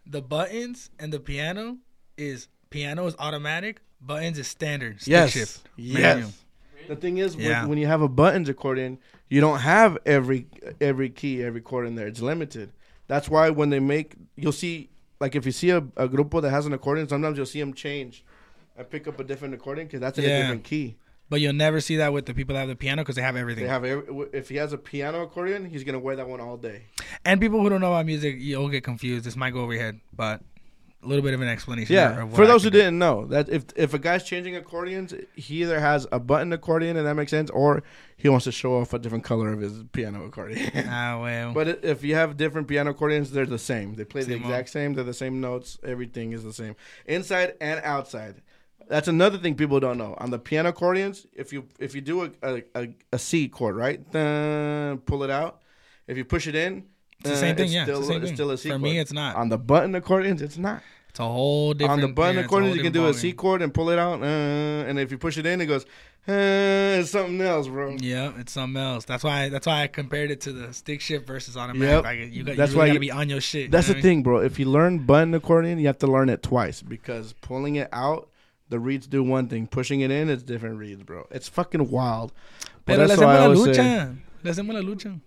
The buttons and the piano is piano is automatic, buttons is standard. Stick Yes. shift. Yes. manual. The thing is, Yeah. when, you have a buttons accordion, you don't have every every key, every chord in there. It's limited. That's why when they make, you'll see, like if you see a, a grupo that has an accordion, sometimes you'll see them change and pick up a different accordion because that's in Yeah. a different key. But you'll never see that with the people that have the piano because they have everything. They have every, if he has a piano accordion, he's gonna wear that one all day. and people who don't know about music, you'll get confused. This might go over your head, but a little bit of an explanation. Yeah. of what For those who didn't know, that if if a guy's changing accordions, he either has a button accordion, and that makes sense, or he wants to show off a different color of his piano accordion. Ah, well. But if you have different piano accordions, they're the same. They play the Same exact same. They're the same notes. Everything is the same, inside and outside. That's another thing people don't know. On the piano accordions, if you if you do a a, a, a C chord, right, Dun, pull it out. If you push it in, It's the uh, same thing, yeah, it's the same it's still a C For me, it's not. On the button accordions, it's not. it's a whole different. On the button yeah, accordions, you can do a different chord and pull it out, uh, and if you push it in, it goes. Uh, it's something else, bro. Yeah, it's something else. That's why. That's why I compared it to the stick shift versus automatic. Yep. Like, you got, That's you why really you- gotta be on your shit. That's you the know thing, bro. If you learn button accordion, you have to learn it twice because pulling it out, the reeds do one thing. Pushing it in, it's different reeds, bro. It's fucking wild. But mean? that's Pero why I hacemos la always say. Le hacemos la lucha.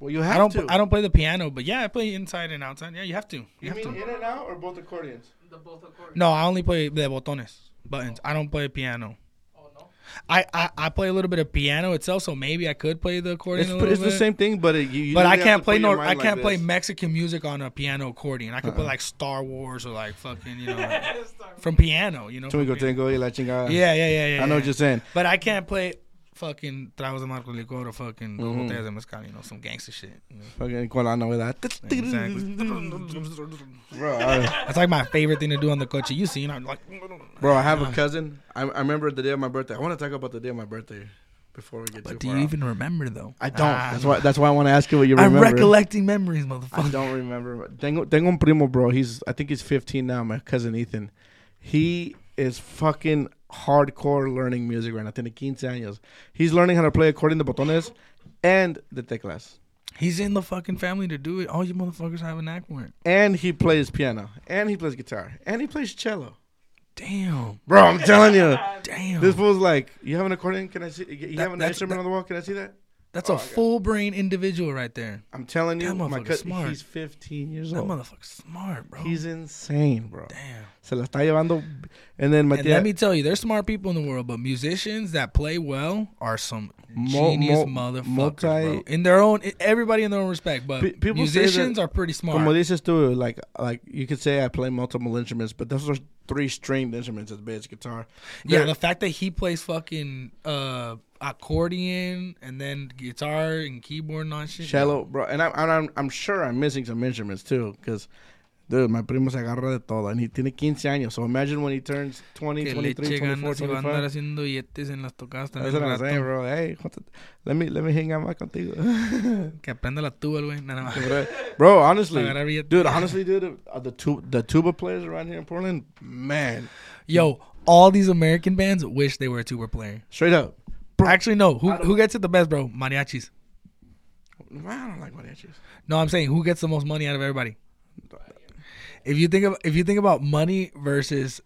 Los dos? well, you have I don't. to. I don't play the piano, but yeah, I play inside and outside. Yeah, you have to. You, You have mean to. in and out or both accordions? The both accordions. No, I only play the botones, buttons. I don't play piano. Oh, no? I, I, I play a little bit of piano itself, so maybe I could play the accordion. It's, a it's little the same thing, but it, you, you But I can't to play put no. I can't like play this. Mexican music on a piano accordion. I could play Uh-uh. like Star Wars or like fucking you know from piano. You know. from Chumico tengo y la chingada. Yeah, yeah, yeah, yeah. I know yeah. what you're saying. But I can't play fucking tragos de Marco Licor or fucking Mhm. Botellas de Mezcal, you know, some gangster shit. you know. Fucking la novedad. Exactly. Bro, I, That's like my favorite thing to do on the coche. You seen? I'm like, bro, I have a cousin. I, I remember the day of my birthday. I want to talk about the day of my birthday before we get to that. but do you off. even remember though? I don't. Ah, that's why. That's why I want to ask you what you remember. I'm recollecting memories, I motherfucker. don't remember. Tengo, tengo un primo, bro. He's I think he's 15 now. My cousin Ethan. He is fucking hardcore learning music right now. Tiene 15 años. He's learning how to play accordion de botones and the teclas. He's in the fucking family to do it. All you motherfuckers have a knack for it. And he plays piano. And he plays guitar. And he plays cello. Damn, Bro, I'm telling you. damn. This fool's like, you have an accordion? Can I see? You That- have an instrument that- on the wall? Can I see that? That's Oh, a I got it. full brain individual right there. I'm telling you, That my motherfucker's cousin, smart. he's 15 years That old. motherfucker's smart, bro. He's insane, bro. Damn. Se la está llevando. And then And let me tell you, there's smart people in the world, but musicians that play well are some Mo- genius mo- motherfuckers, multi- bro. In their own, everybody in their own respect, but Pe- people musicians that- are pretty smart. Como dices tú, like like you could say I play multiple instruments, but those are three stringed instruments as bass guitar. yeah, They're- the fact that he plays fucking uh, accordion and then guitar and keyboard and all shit. cello, bro. And I'm I'm I'm sure I'm missing some instruments too, because dude, my primo se agarra de todo, and he tiene 15 años. So imagine when he turns 20, Que 23, leche 24, ganas y va a andar 25. haciendo billetes en las tocadas That's también. what I'm rato. saying, bro. Hey, let me let me hang out más contigo. Que aprenda la tuba, güey. Nada más. bro, bro, honestly, Para agarrar billetes. dude, honestly, dude, uh, the tu- the tuba players around here in Portland, man, Yo, all these American bands wish they were a tuba player. straight up. Actually, no. Who who gets it the best, bro? Mariachis. I don't like mariachis. No, I'm saying who gets the most money out of everybody. If you think of if you think about money versus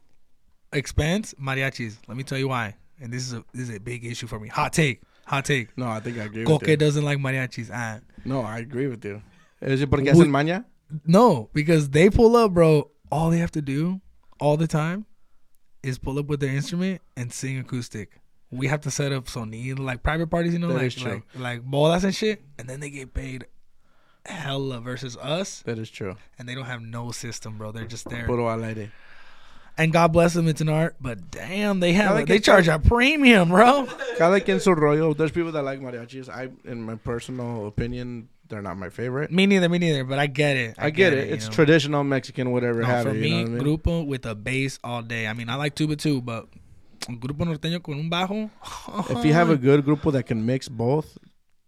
expense, mariachis. Let me tell you why. And this is a this is a big issue for me. Hot take. Hot take. No, I think I agree with Koke you. doesn't like mariachis. Ah. No, I agree with you. Is it porque hacen maña? No, because they pull up, bro. All they have to do all the time is pull up with their instrument and sing acoustic. We have to set up sonido, like private parties, you know, That like is true. like like bodas and shit, and then they get paid hella versus us, That is true. and they don't have no system, bro. They're just there. Puro al aire. And God bless them, it's an art, but damn, they have they charge a premium, bro. Cada quien su rollo. There's people that like mariachis. I, in my personal opinion, they're not my favorite. me neither, me neither, but I get it. I, get, it. you It's know. traditional Mexican, whatever No, have for it. You me, know what I mean? grupo with a bass all day. I mean, I like tuba too, but grupo norteño con un bajo. If you have a good grupo that can mix both,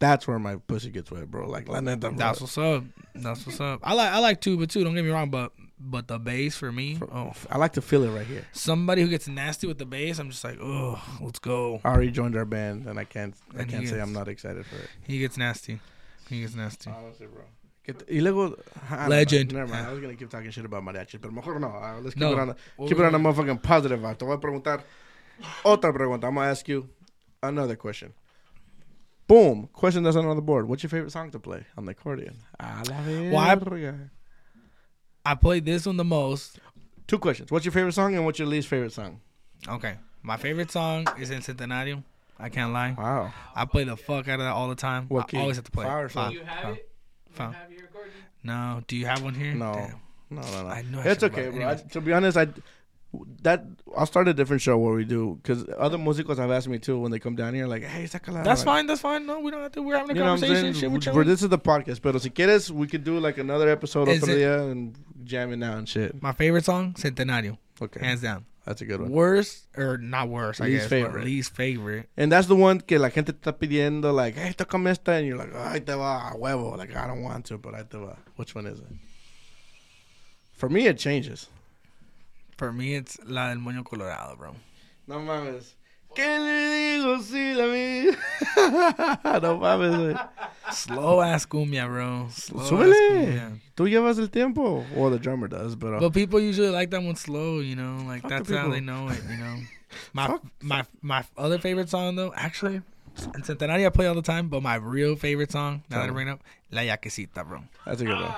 that's where my pussy gets wet, bro. Like la neta, bro. That's what's up. That's what's up. I like I like tuba too. Don't get me wrong, but but the bass for me, oh, I like to feel it right here. somebody who gets nasty with the bass, I'm just like, oh, let's go. Ari joined our band, and I can't I And can't he say I'm not excited for it. He gets nasty. He gets nasty. Honestly, bro. Get the, y luego, I don't know. Legend. Never mind. I was gonna keep talking shit about mariachi, but mejor no. Uh, let's keep No. it on The, keep it on a motherfucking positive. Te voy a preguntar otra pregunta. I'm gonna ask you another question. Boom. Question that's not on the board. What's your favorite song to play on the accordion? A la Well, I- verga. I played this one the most. Two questions. What's your favorite song and what's your least favorite song? Okay, my favorite song is in Centenario. I can't lie. Wow. I play the fuck out of that all the time. What I key? always have to play. Fa or Do you have it? Do you have your accordion? No, do you have one here? No. Damn. No, no, no. I know I it's okay, bro. brought I, to be honest, I that I'll start a different show where we do because other musicals have asked me too when they come down here, like, hey, sácala. That's like, fine. That's fine. No, we don't have to. We're having a You know what I'm conversation. Shit, we're this is the podcast, pero si quieres, we could do like another episode of día and jam it now and shit. My favorite song, Centenario, Okay, hands down. that's a good one. Worst or not worst, I Least guess. favorite. Least favorite. And that's the one que la gente está pidiendo, like, hey, tócame esta, and you're like, ay, te va a huevo. Like, I don't want to, but I te va. Which one is it? For me, it changes. For me, it's La del Moño Colorado, bro. No mames. ¿Qué le digo si la vi? no mames, güey. Slow ass cumbia, bro. Slow ass Súbele. cumbia. Tú llevas el tiempo. Well, the drummer does, but. Uh, But people usually like that one slow, you know, like Fuck the that's how they know it, you know. My Fuck. my my other favorite song though, actually, in Centenario I play all the time, but my real favorite song now that I bring it up, La Yaquecita, bro. that's a good one.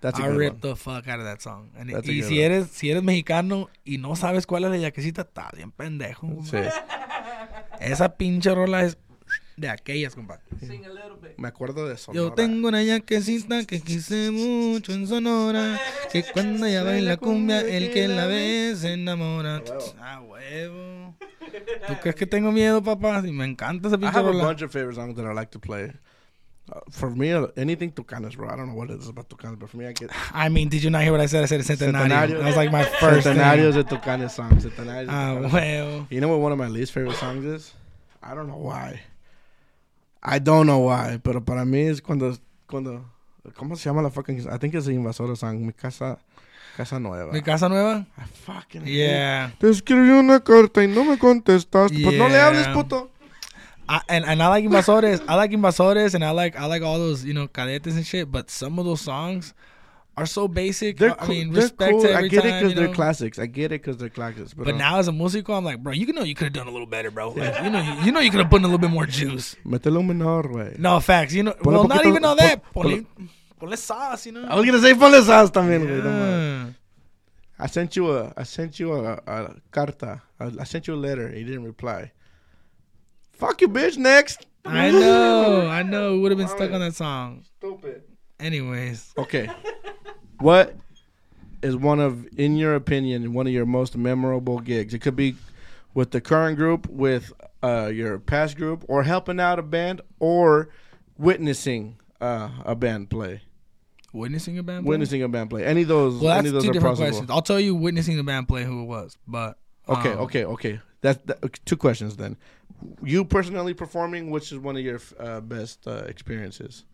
That's a I ripped one. the fuck out of that song. And That's a y good si one. eres si eres mexicano y no sabes cuál es la yaquecita, está bien pendejo. Sí. Esa pinche rola es de aquellas, compadre. sing a little bit. Me acuerdo de eso. Yo tengo una yaquecita que quise mucho en Sonora, que cuando ella baila cumbia, el que la ve se enamora. Ah, huevo. ¿Tú crees que tengo miedo, papá? Si me encanta esa I pinche have a rola. bunch of favorite songs that I like to play. Uh, for me, uh, anything Tucanes, bro. I don't know what it is about Tucanes, but for me, I get I mean, did you not hear what I said? I said Centenario. Centenario. That was like my first Centenarios thing. de Tucanes songs. Centenarios Ah, Tucanes. huevo. You know what one of my least favorite songs is? I don't know why. I don't know why, pero para mí es cuando, cuando, ¿cómo se llama la fucking? I think it's the Invasora song. Mi casa, casa nueva. ¿Mi casa nueva? I fucking Yeah. Te escribí una carta y no me contestaste. Pues no le Yeah. hables, puto. I, and and I like Invasores. I like Invasores, and I like I like all those you know cadetes and shit. But some of those songs are so basic. They're I cool. mean, they're respect cool. I get it because they're know? classics. I get it because they're classics. But, But uh, now as a musical, I'm like, bro, you know you could have done a little better, bro. Like, you know, you, you know you could have put in a little bit more juice. métele un menor, güey. No facts, you know. Ponle well, not even all that. pon- Ponle, ponle sauce, you know. I was gonna say ponle sauce también, güey. no I sent you a, I sent you a, a carta. I, I sent you a letter. You didn't reply. Fuck you, bitch. Next. I know, I know. Would have been stuck on that song. Stupid. Anyways, Okay. what is one of, in your opinion, one of your most memorable gigs? It could be with the current group, with uh, your past group, or helping out a band, or witnessing uh, a band play. witnessing a band. play? Witnessing a band play. Any of those. Well, any that's of those two are different possible. questions. I'll tell you witnessing the band play who it was, but Okay, um, okay, okay. That's that, two questions then. You personally performing, which is one of your uh, best uh, experiences?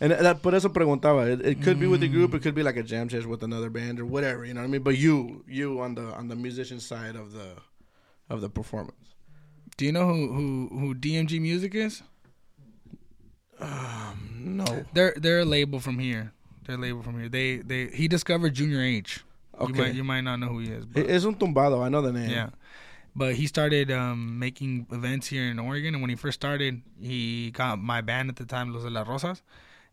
And that, por eso preguntaba. It, it could be with the group. It could be like a jam session with another band or whatever. You know what I mean? But you, you on the on the musician side of the of the performance. Do you know who who who DMG Music is? No. They're they're a label from here. They're a label from here. They they he discovered Junior H. You Okay. might you might not know who he is. But, It- Es un tumbado. I know the name. yeah. But he started um, making events here in Oregon, and when he first started, he got my band at the time, Los de las Rosas,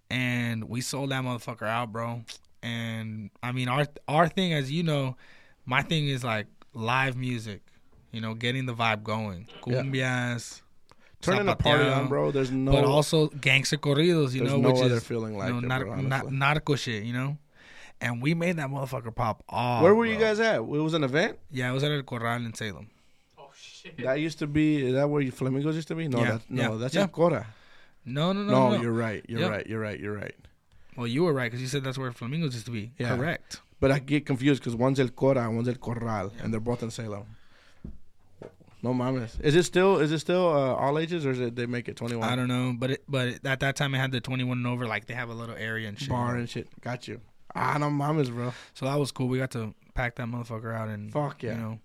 and we sold that motherfucker out, bro. And I mean, our our thing, as you know, my thing is like live music, you know, getting the vibe going, Yeah. cumbias, Turning a party on, bro. There's no. but also gangster corridos, you know, no which other is feeling like you know, it, nar- bro, na- narco shit, you know. And we made that motherfucker pop off. Where were you guys at? It was an event. Yeah, it was at El Corral in Salem. Shit. That used to be. Is that where you flamingos used to be? No, Yeah, that, no, yeah, that's yeah. Cora. No, no, no, No, no. no. you're right. You're Yep. right. You're right. You're right. Well, you were right because you said that's where Flamingos used to be. Yeah. Correct. But I get confused because one's El Cora, one's El Corral, and they're both in Salem. No mames. Is it still? Is it still uh, all ages, or is it they make it 21? I don't know, but it, but it, at that time it had the 21 and over, like they have a little area and shit. Bar and shit. Got you. Ah, no mames, bro. So that was cool. We got to pack that motherfucker out and Fuck yeah. you know,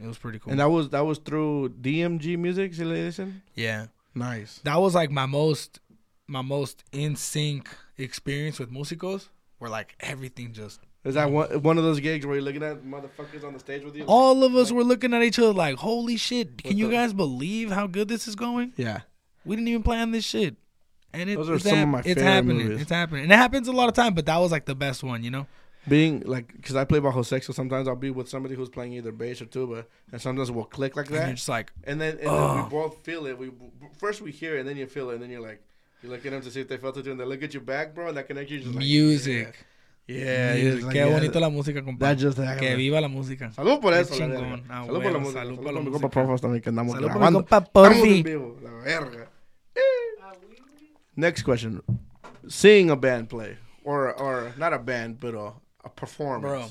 it was pretty cool. And that was that was through DMG Music, si le dicen? yeah, Nice. that was like my most my most in sync experience with musicos. Where like everything just Is that one one of those gigs where you're looking at motherfuckers on the stage with you? all of us were looking at each other like, holy shit! Can you the- guys believe how good this is going? Yeah. We didn't even plan this shit. And it, Those are it's, some of my it's favorite happening. movies. It's happening. And it happens a lot of time, but that was like the best one, you know? Being like, because I play bajo sex, so sometimes I'll be with somebody who's playing either bass or tuba, and sometimes we'll click like And you're that, just like, and then and then we both feel it. We first we hear it, and then you feel it, and then you're like, you look at them to see if they felt it too, and they look at your back, bro, and that connection. You're just like, music. Yeah, yeah, you're just like, Qué yeah, bonito la música, compadre. That Que viva la música. Salud por eso, la chingón. verga. Ah, Salud por la música. salud Salud por la por mi compa. Profos también que andamos Salud por mi grabando. compa Estamos Porfi. en vivo, la verga. Next question: Seeing a band play, or or not a band, but a, a performance. Bro.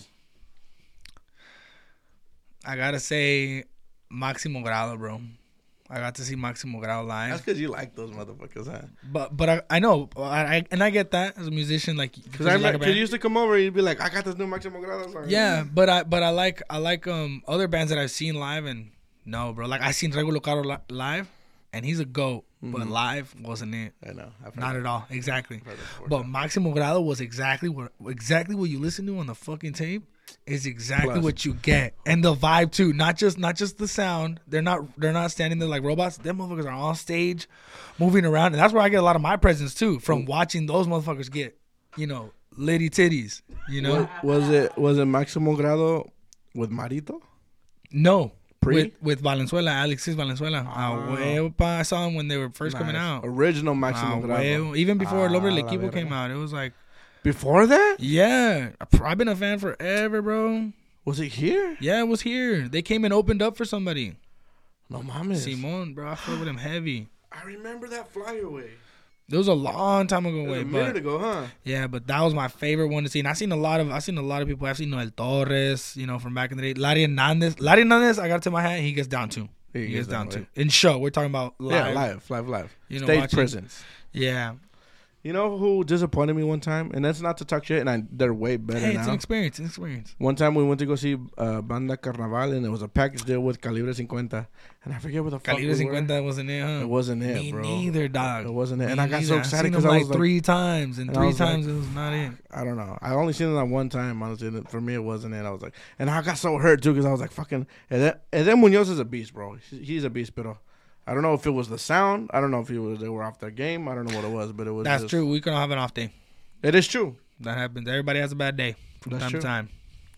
I gotta say, Máximo Grado, bro. I got to see Máximo Grado live. That's because you like those motherfuckers, huh? But but I, I know I, I and I get that as a musician like Because I like you used to come over and you'd be like, I got this new Maximo Grado song. yeah but I but I like I like um other bands that I've seen live and no bro like I seen Regulo Caro li- live and he's a goat but mm-hmm. live wasn't it. I know. Not that. at all. Exactly. I've heard that before. but Maximo Grado was exactly what exactly what you listen to on the fucking tape is exactly Plus. what you get. And the vibe too. Not just not just the sound. They're not they're not standing there like robots. Them motherfuckers are on stage moving around. And that's where I get a lot of my presence too from watching those motherfuckers get you know litty titties you know? Was it was it Maximo Grado with Marito? no Pre? with with Valenzuela Alexis Valenzuela ah. huevo, pa. I saw them when they were first coming out Original Maximo Grado. huevo. even before Ah, la Equipo came out it was like Before that, yeah I've been a fan forever bro was it here? Yeah, it was here. They came and opened up for somebody. No mames. Simon, bro, I feel with him heavy. I remember that flyaway. It was a long time ago, It was way, a minute but ago, huh? yeah, but that was my favorite one to see. And I seen a lot of, I seen a lot of people. I've seen Noel Torres, you know, from back in the day. Larry Hernandez, Larry Hernandez, I got to my hat. He gets down too. He, gets, down, too. In show, we're talking about live. Yeah, live, live, live. You know, Stage watching- presence. Yeah. You know who disappointed me one time, and that's not to talk shit, and I, they're way better Hey, it's an now. experience. It's an experience. One time we went to go see uh, Banda Carnaval, and it was a package deal with Calibre 50, and I forget what the fuck Calibre we were. 50 wasn't it, huh? It wasn't it, Me bro. neither, dog. It wasn't it, Me and I got neither. so excited because I was like, three times, and and three was like- times it was not it. I don't know. I only seen it that one time, honestly. For me, it wasn't it. I was like, and I got so hurt too because I was like, fucking. And then, and then Munoz is a beast, bro. He's- a beast, but I don't know if it was the sound. I don't know if it was they were off their game. I don't know what it was, but it was. That's just- true. We can all have an off day. It is true. That happens. Everybody has a bad day from That's time true. to time.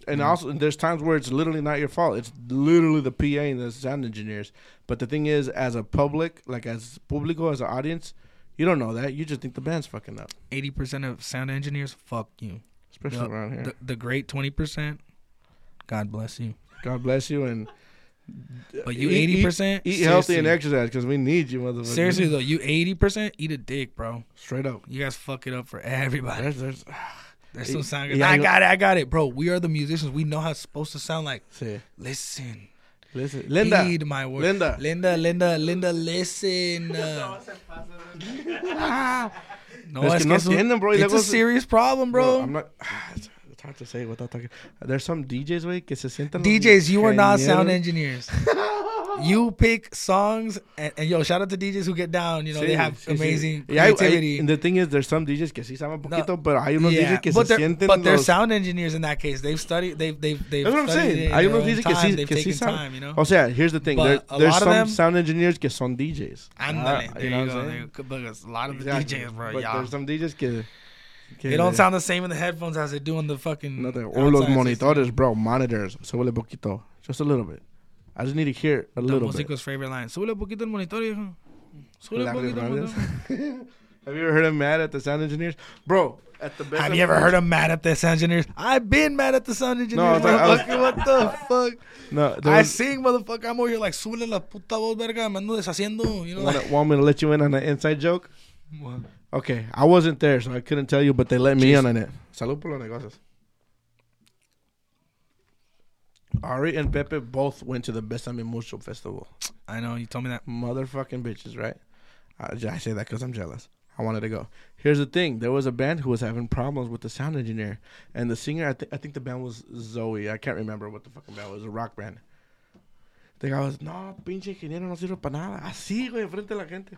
And Mm-hmm. also, there's times where it's literally not your fault. It's literally the PA and the sound engineers. But the thing is, as a public, like as publico, as an audience, you don't know that. You just think the band's fucking up, Eighty percent of sound engineers, fuck you. especially The- around here. The, the great twenty percent, God bless you. God bless you and. But you eat- eighty eat- percent, Eat healthy and exercise because we need you, motherfucker. Seriously though, you eighty percent, eat a dick, bro. straight up. You guys fuck it up for everybody. There's, there's, There's some sound. Yeah, I got it. I got it, bro. We are the musicians. We know how it's supposed to sound like. see, Listen, listen, Linda, heed my word. Linda. Linda, Linda, Linda. Listen. Uh, no, Es es que no que entienden, bro, It's a serious problem, bro. bro. I'm not. Hard to say without talking. There's some DJs, way que se sientan. DJs, you are not sound engineers. you pick songs, and, and yo, shout out to DJs who get down. You know, Sí, they have sí, sí. amazing Y hay- hay- creativity. and the thing is, there's some DJs que sí saben poquito, pero hay unos yeah, DJs que but se sienten. but they're los- sound engineers in that case. They've studied. They've they've they've. That's what I'm saying. in Hay unos DJs que sí, que sí saben. time. You know. O sea, here's the thing. There, there's some them- sound engineers que son DJs. Ándale, Ah, there you you, know what go. There saying? Because a lot of the Exactly. DJs, bro, But yeah, there's some DJs que. They don't sound the same in the headphones as they do on the fucking. No, te- or los monitores, bro. Monitors. Súbele poquito. Just a little bit. I just need to hear a The little bit. favorite line. Súbele poquito el monitor, hijo. Súbele poquito el monitor. Have you ever heard him mad at the sound engineers? Bro, at the best. Have you ever heard him mad at the sound engineers? I've been mad at the sound engineers. I was like- was- what the fuck? No, I was, sing, motherfucker. I'm over here like, súbele la puta voz, verga. Me ando deshaciendo. You know, want, like, want me to let you in on an inside joke? Okay, I wasn't there, so I couldn't tell you, but they let me Cheers. in on it. Salud por los negocios. Ari and Pepe both went to the Besame Mucho festival. I know, you told me that. Motherfucking bitches, right? I, I say that because I'm jealous. I wanted to go. Here's the thing: there was a band who was having problems with the sound engineer, and the singer. I, th- I think the band was Zoe. I can't remember what the fucking band was. Was a rock band. The guy was, no, pinche ingeniero no sirve para nada. Así, güey, frente a la gente.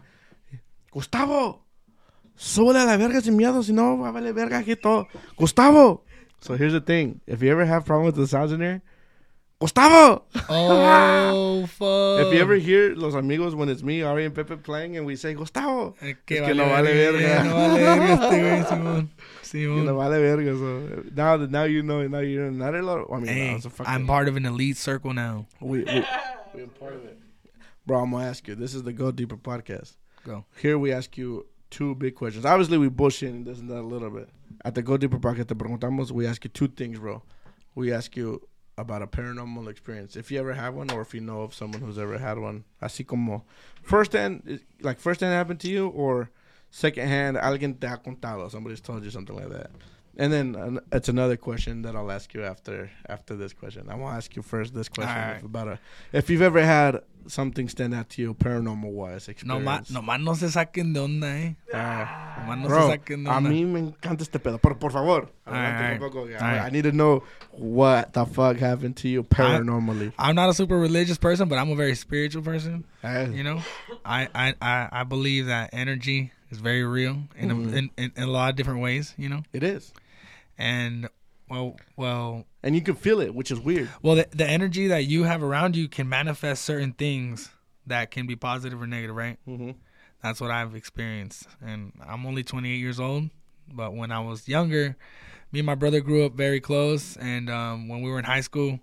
Gustavo, súbele a la verga sin miedo, si no, va a valer verga aquí todo. Gustavo. So here's the thing: if you ever have problems with the sound engineer, Gustavo. Oh fuck. If you ever hear Los Amigos when it's me, Ari and Pepe playing, and we say Gustavo, Es Es que no vale vale verga. No vale verga este güey, Simón. you Simón. know, vale verga. So now now you know, now you're not a lot. I mean, hey, no, a fucking... I'm part of an elite circle now. We, we, we're part of it. Bro, I'm gonna ask you. This is the Go Deeper podcast. Go. Here we ask you two big questions. Obviously, we bullshitting this and that a little bit. At the Go Deeper podcast, te preguntamos. We ask you two things, bro. We ask you about a paranormal experience, if you ever have one, or if you know of someone who's ever had one. Así como first hand, like first hand happened to you, or second hand, alguien te ha contado. Somebody's told you something like that. And then uh, it's another question that I'll ask you after after this question. I want to ask you first this question Alright. about a if you've ever had something stand out to you paranormal wise experience. no más no se saquen de onda, eh. Ah, Nomás no bro, se saquen de onda. a mí me encanta este pedo. Por, por favor, adelante Alright, un poco. I. I need to know what the fuck happened to you paranormally. I'm not a super religious person, but I'm a very spiritual person. Eh, You know, I I, I, I believe that energy is very real in, a, Mhm. in, in in a lot of different ways. You know, it is, and well well and you can feel it, which is weird. well the, the energy that you have around you can manifest certain things that can be positive or negative, right? Mm-hmm. That's what I've experienced. And I'm only 28 years old, but when I was younger, me and my brother grew up very close. And um, when we were in high school,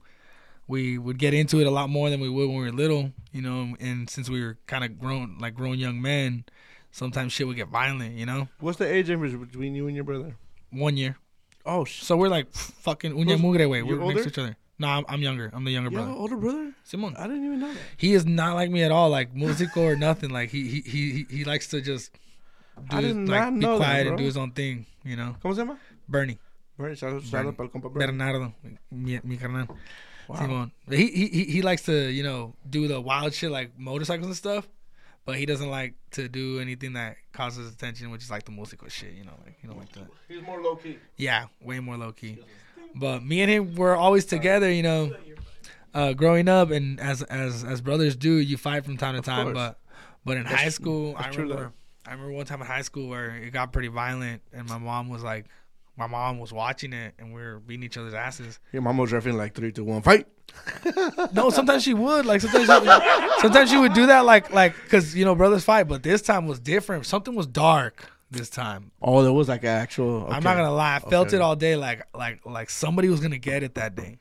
we would get into it a lot more than we would when we were little, you know. And since we were kind of grown, like grown young men, sometimes shit would get violent, you know. What's the age difference between you and your brother? One year, Oh, sh- so we're like fucking uña mugre way. We're next to each other. No, I'm, I'm younger. I'm the younger you have an brother. older brother? Simon. I didn't even know that. He is not like me at all, like musical or nothing. Like he he he he, he likes to just do I his, did like not be know that, quiet bro. and do his own thing, you know. ¿Cómo se llama? Bernie, Bernie. Shout shout out para el compa Bernie. Bernardo, mi, mi carnal. Wow. Simon. He, he he he likes to you know do the wild shit like motorcycles and stuff, but he doesn't like to do anything that causes attention, which is like the musical shit. You know, like you know like that. He's more low key. Yeah, way more low key. But me and him were always together, you know. Uh, growing up, and as as as brothers do, you fight from time to time. But but in That's- high school, I remember. I remember one time in high school where it got pretty violent, and my mom was like, my mom was watching it, and we were beating each other's asses. Your mom was referring like three, two, one, fight. No, sometimes she would like sometimes she, sometimes she would do that like like because you know brothers fight, but this time was different. Something was dark this time. Oh, there was like an actual. I'm not gonna lie. I felt Okay. it all day, like like like somebody was gonna get it that day.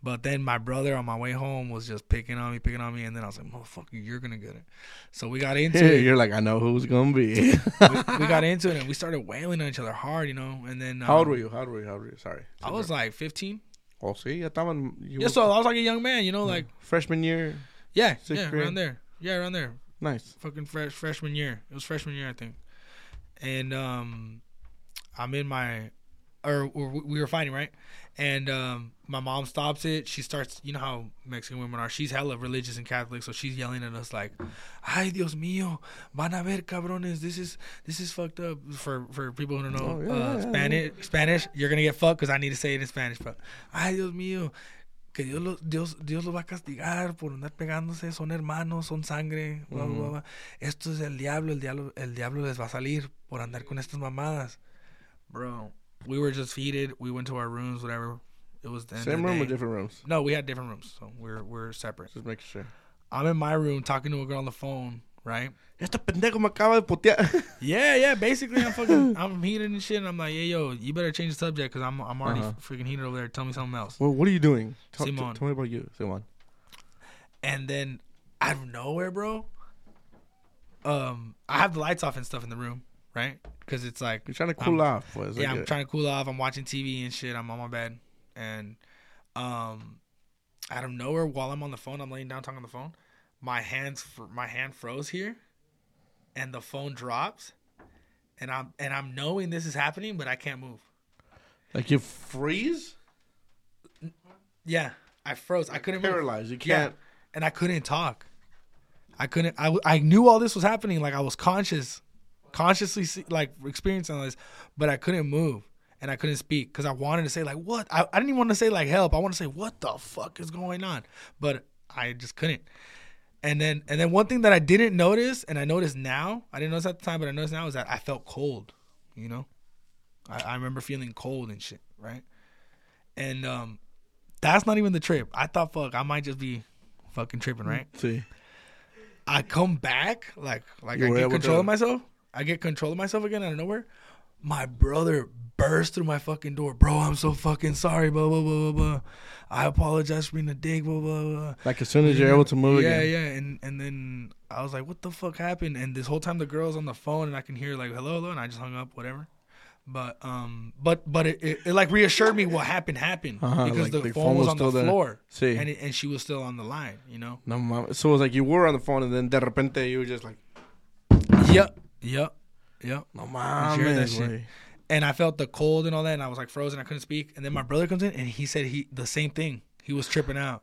But then my brother on my way home was just picking on me, picking on me, and then I was like, "Motherfucker, you're gonna get it." So we got into it. You're like, I know who's gonna be. we, we got into it, and we started wailing on each other hard, you know. And then How old um, were you? How old were you? How old were you? Sorry. I was like 15. Oh, see, ya estaban. You Yeah, were so I was like a young man, you know, like freshman year. yeah, yeah, grade. around there, yeah, around there. Nice. fucking fresh freshman year. It was freshman year, I think. And um, I'm in my, or, or we were fighting, right? And um, my mom stops it. She starts, you know how Mexican women are. She's hella religious and Catholic, so she's yelling at us like, "Ay Dios mío, van a ver cabrones. This is this is fucked up." For for people who don't know Oh, yeah, uh, yeah, Spanish, Spanish, you're gonna get fucked because I need to say it in Spanish. But, "Ay Dios mío." que Dios los, Dios, Dios los va a castigar por andar pegándose, son hermanos, son sangre, bla, bla. Esto es el diablo, el diablo, el diablo les va a salir por andar con estas mamadas. Bro, we were just heated. We went to our rooms, whatever. It was the Same the room day. or different rooms? No, we had different rooms, so we're we're separate. Just making sure. I'm in my room talking to a girl on the phone, right? Este pendejo me acaba de putear. Yeah, yeah. Basically, I'm fucking, I'm heated and shit. And I'm like, yeah, yo, you better change the subject because I'm, I'm already Uh-huh. freaking heated over there. Tell me something else. well, what are you doing? Tell, t- tell me about you, Simon. and then out of nowhere, bro, um, I have the lights off and stuff in the room, right? Because it's like, You're trying to cool I'm- off. Yeah, I'm trying to cool off. I'm watching TV and shit. I'm on my bed, and um, out of nowhere, while I'm on the phone, I'm laying down talking on the phone. My hands, my hand froze here, and the phone drops, and I'm and I'm knowing this is happening, but I can't move. Like you freeze, Yeah, I froze. I couldn't move. You can't. and I couldn't talk. I couldn't. I I knew all this was happening. Like I was conscious, consciously see, like experiencing this, but I couldn't move and I couldn't speak because I wanted to say like what I, I didn't even want to say like help. I want to say what the fuck is going on, but I just couldn't. And then and then one thing that I didn't notice and I noticed now I didn't notice at the time, but I noticed now is that I felt cold. You know, I, I remember feeling cold and shit, right? And um, that's not even the trip. I thought fuck I might just be fucking tripping, right? See, I come back, like like You I get control of myself. I get control of myself again out of nowhere. My brother burst through my fucking door. Bro, I'm so fucking sorry. Blah blah blah blah blah. I apologize for being a dick. Blah blah blah. like as soon as you're able to move yeah, again. yeah, and and then I was like, "What the fuck happened?" And this whole time the girl's on the phone, and I can hear like, "Hello, hello," and I just hung up, whatever. But um, but but it, it, it like reassured me what happened happened Uh-huh, because like the, the phone, phone was, was on the there. floor, See. and it, and she was still on the line, you know. No, mama. So it was like you were on the phone and then de repente you were just like, Yep, yep, yep. no mames, güey. and I felt the cold and all that, and I was like frozen. I couldn't speak. And then my brother comes in, and he said he the same thing. He was tripping out,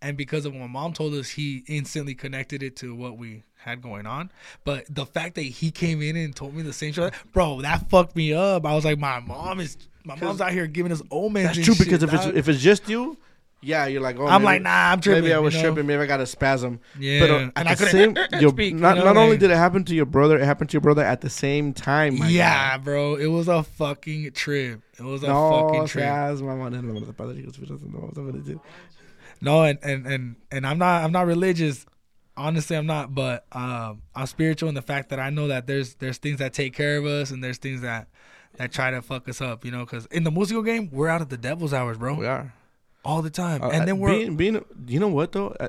and because of what my mom told us, he instantly connected it to what we had going on. But the fact that he came in and told me the same shit, bro, that fucked me up. I was like, my mom is, my mom's out here giving us omens. That's true shit, because if it's if it's just you, yeah, you're like, oh, I'm maybe- like, nah, I'm tripping. Maybe I was you know? tripping. Maybe I got a spasm. Yeah, But uh, and at I the couldn't same, your, speak, you not know, not only did it happen to your brother, it happened to your brother at the same time. my yeah, bro, it was a fucking trip. It was a. No, fucking trip. seas. No, no, no, Padre Dios, Espíritu Santo, vamos a bendecir. No, and, and and and I'm not I'm not religious. Honestly, I'm not, but um, I'm spiritual in the fact that I know that there's there's things that take care of us and there's things that that try to fuck us up, you know. Because in the musical game, we're out of the devil's hours, bro, We are. All the time. Uh, and then we're being, being you know what though. Uh,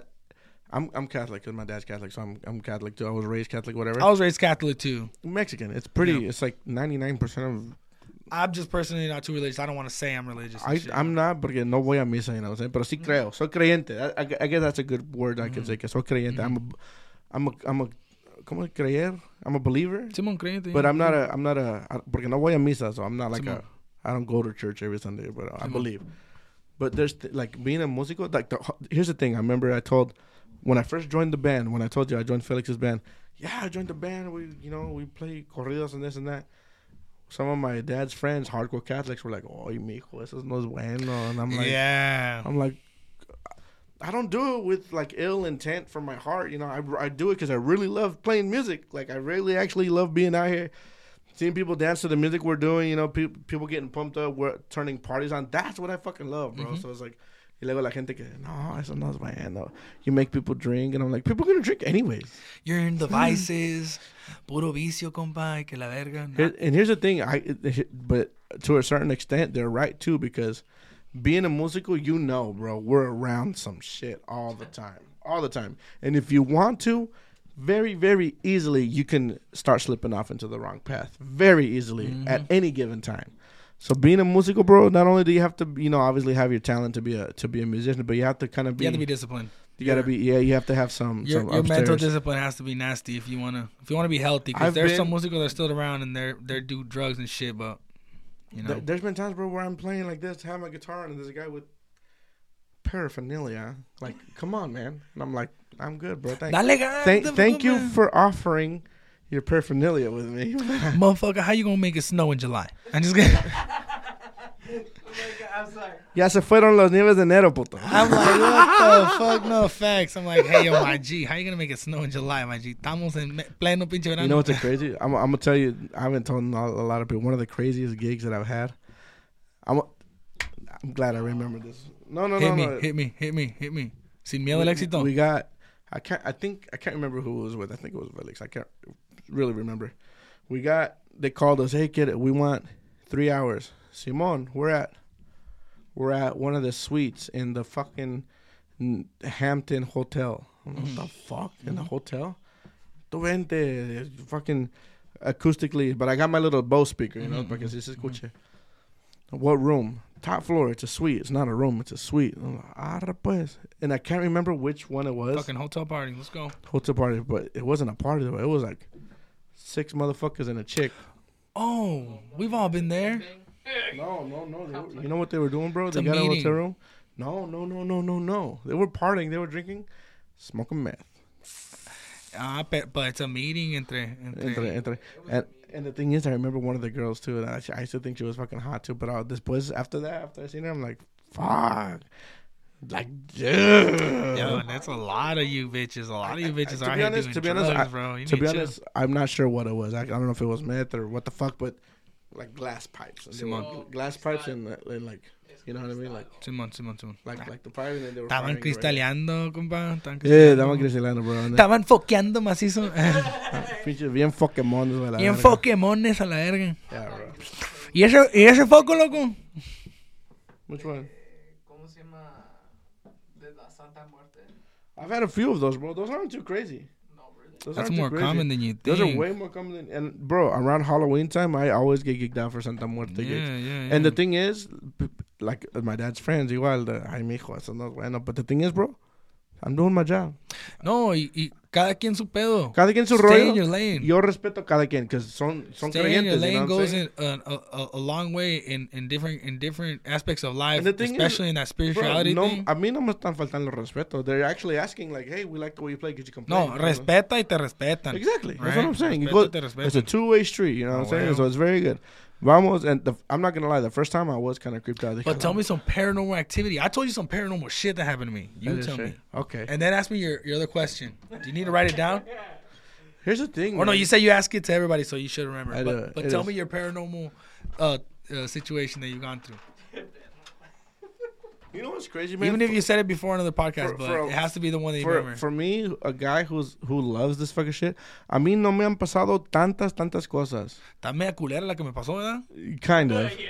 I'm I'm Catholic because my dad's Catholic, so I'm I'm Catholic too. I was raised Catholic, whatever. I was raised Catholic too. Mexican. It's pretty. Yeah. It's like 99 percent of. I'm just personally not too religious. I don't want to say I'm religious. I. I'm not porque no voy a misa, you know what I'm saying. Pero sí creo. Soy creyente. I, I, I guess that's a good word I can say. Que soy creyente. I'm a I'm a I'm a ¿Cómo creer? I'm a believer. Simón creyente. But I'm not a I'm not a I- porque no voy a misa, so I'm not like Simón. a I don't go to church every Sunday, but I Simón. believe. But there's th- like being a musical. Like the, here's the thing. I remember I told when I first joined the band. When I told you I joined Felix's band. Yeah, I joined the band. We you know we play corridos and this and that. Some of my dad's friends, hardcore Catholics, were like, "Oh, mijo, eso no es bueno," and I'm like, yeah. I'm like, I don't do it with like ill intent from my heart. You know, I, I do it because I really love playing music. Like I really actually love being out here, seeing people dance to the music we're doing. You know, pe- people getting pumped up, we're turning parties on. That's what I fucking love, bro. Mm-hmm. So it's like. Y luego la gente que, no, eso no es bueno. You make people drink, and I'm like, people are gonna drink anyways. You're in the mm. vices. Puro vicio, compa. Que la verga. Nah. Here, and here's the thing, I but to a certain extent, they're right too because being a musical, you know, bro, we're around some shit all the time, all the time. And if you want to, very, very easily, you can start slipping off into the wrong path very easily at mm-hmm. any given time. So being a musical, bro, not only do you have to, you know, obviously have your talent to be a to be a musician, but you have to kind of be, You have to be disciplined. you gotta be, yeah, you have to have some, Your, some your mental discipline has to be nasty if you wanna if you wanna be healthy. Because there's been- some musical that's still around and they're they do drugs and shit, but you know. There, there's been times, bro, where I'm playing like this, have my guitar, and there's a guy with paraphernalia. Like, come on, man. And I'm like, I'm good, bro. Thank, Dale ganas, thank, thank you man. for offering your paraphernalia with me. Motherfucker, how you gonna make it snow in July? I'm just kidding. I'm ya se fueron los nieves de enero, puto. I'm like, what the fuck? No facts. I'm like, hey, yo, my G, how you gonna make it snow in July, my G? Estamos en me- pleno pinche verano. You know what's crazy? I'm, I'm gonna tell you. I haven't told a a lot of people. One of the craziest gigs that I've had. I'm. I'm glad I remember this. No, no, no hit no, me, no. hit me, hit me, hit me. Sin miedo al éxito. we got. I can't. I think I can't remember who it was with. I think it was Felix. I can't really remember. We got. They called us. Hey, kid, we want three hours. Simon, we're at. We're at one of the suites in the fucking Hampton Hotel. What the mm-hmm. fuck in the mm-hmm. hotel? Tu vente, fucking acoustically. But I got my little Bose speaker, you know, mm-hmm. because se escuche. What room? Top floor. It's a suite. It's not a room. It's a suite. I'm like, "Arre, pues. And I can't remember which one it was. Fucking hotel party. Let's go. Hotel party, but it wasn't a party though. It was like six motherfuckers and a chick. Oh, we've all been there. No, no, no. They were, you know what they were doing, bro? It's they a got a meeting. hotel room. No, no, no, no, no, no. They were partying. They were drinking, smoking meth. Ah, but it's a meeting entre entre. Entre, entre. And, and the thing is, I remember one of the girls too. And I, I used to think she was fucking hot too. But uh, this was after that, after I seen her, I'm like, fuck, like, dude. Yo, and that's a lot of you bitches. A lot of you bitches to are be honest, doing to be honest, drugs, I- bro. You to be chill. honest, I'm not sure what it was. I, I don't know if it was meth or what the fuck, but like glass pipes, and they were Simón. glass pipes, and, and like, you know what I mean, like, Simón, Simón, Simón. like, like the pipe, and then they were. Estaban firing it right- cristaleando, compa. Estaban Yeah, cristaleando. daban cristalano, bro. and- Estaban foqueando macizo. Pinches bien Pokémon, de la Bien verga. Pokémones a la verga. Yeah, bro. ¿Y ese, ¿Y ese foco, loco? Which one? ¿Cómo se llama? De la Santa Muerte. I've had a few of those, bro. Those aren't too crazy. No, really. Those That's aren't too more crazy. common than you think. Those are way more common than and bro. Around Halloween time, I always get geeked out for Santa Muerte yeah, gigs. yeah, yeah. And the thing is, p- like uh, my dad's friends, igual, the, ay, mijo, eso no es bueno. But the thing is, bro, I'm doing my job. No, y, y cada quien su pedo. Cada quien su Stay in your rollo. lane. Yo respeto a cada quien, because son, son Stay in your creyentes, you know lane goes in uh, a, a, a long way in, in different in different aspects of life, thing is, especially in that Bro, spirituality no, thing. a mí no me están faltando el respeto. They're actually asking, like, hey, we like the way you play. Could you come? No, respeta y te respetan. Exactly. That's what I'm saying. Te it's a two-way street. You know what I'm Oh, saying? well. So it's very good. Vamos, and the, I'm not gonna lie. The first time I was kind of creeped out. But tell me some paranormal activity. I told you some paranormal shit that happened to me. You tell me. Okay. And then ask me your, your other question. Do you need to write it down? Here's the thing. Or no, man. you say you ask it to everybody, so you should remember. I but do. but It tell is. me your paranormal uh, uh, situation that you've gone through. You know what's crazy, man? Even if For- you said it before on another podcast, for- but for it has to be the one that you for, remember. for me, a guy who's who loves this fucking shit, a mí no me han pasado tantas, tantas cosas. Está media culera la que me pasó, ¿verdad? Kind of.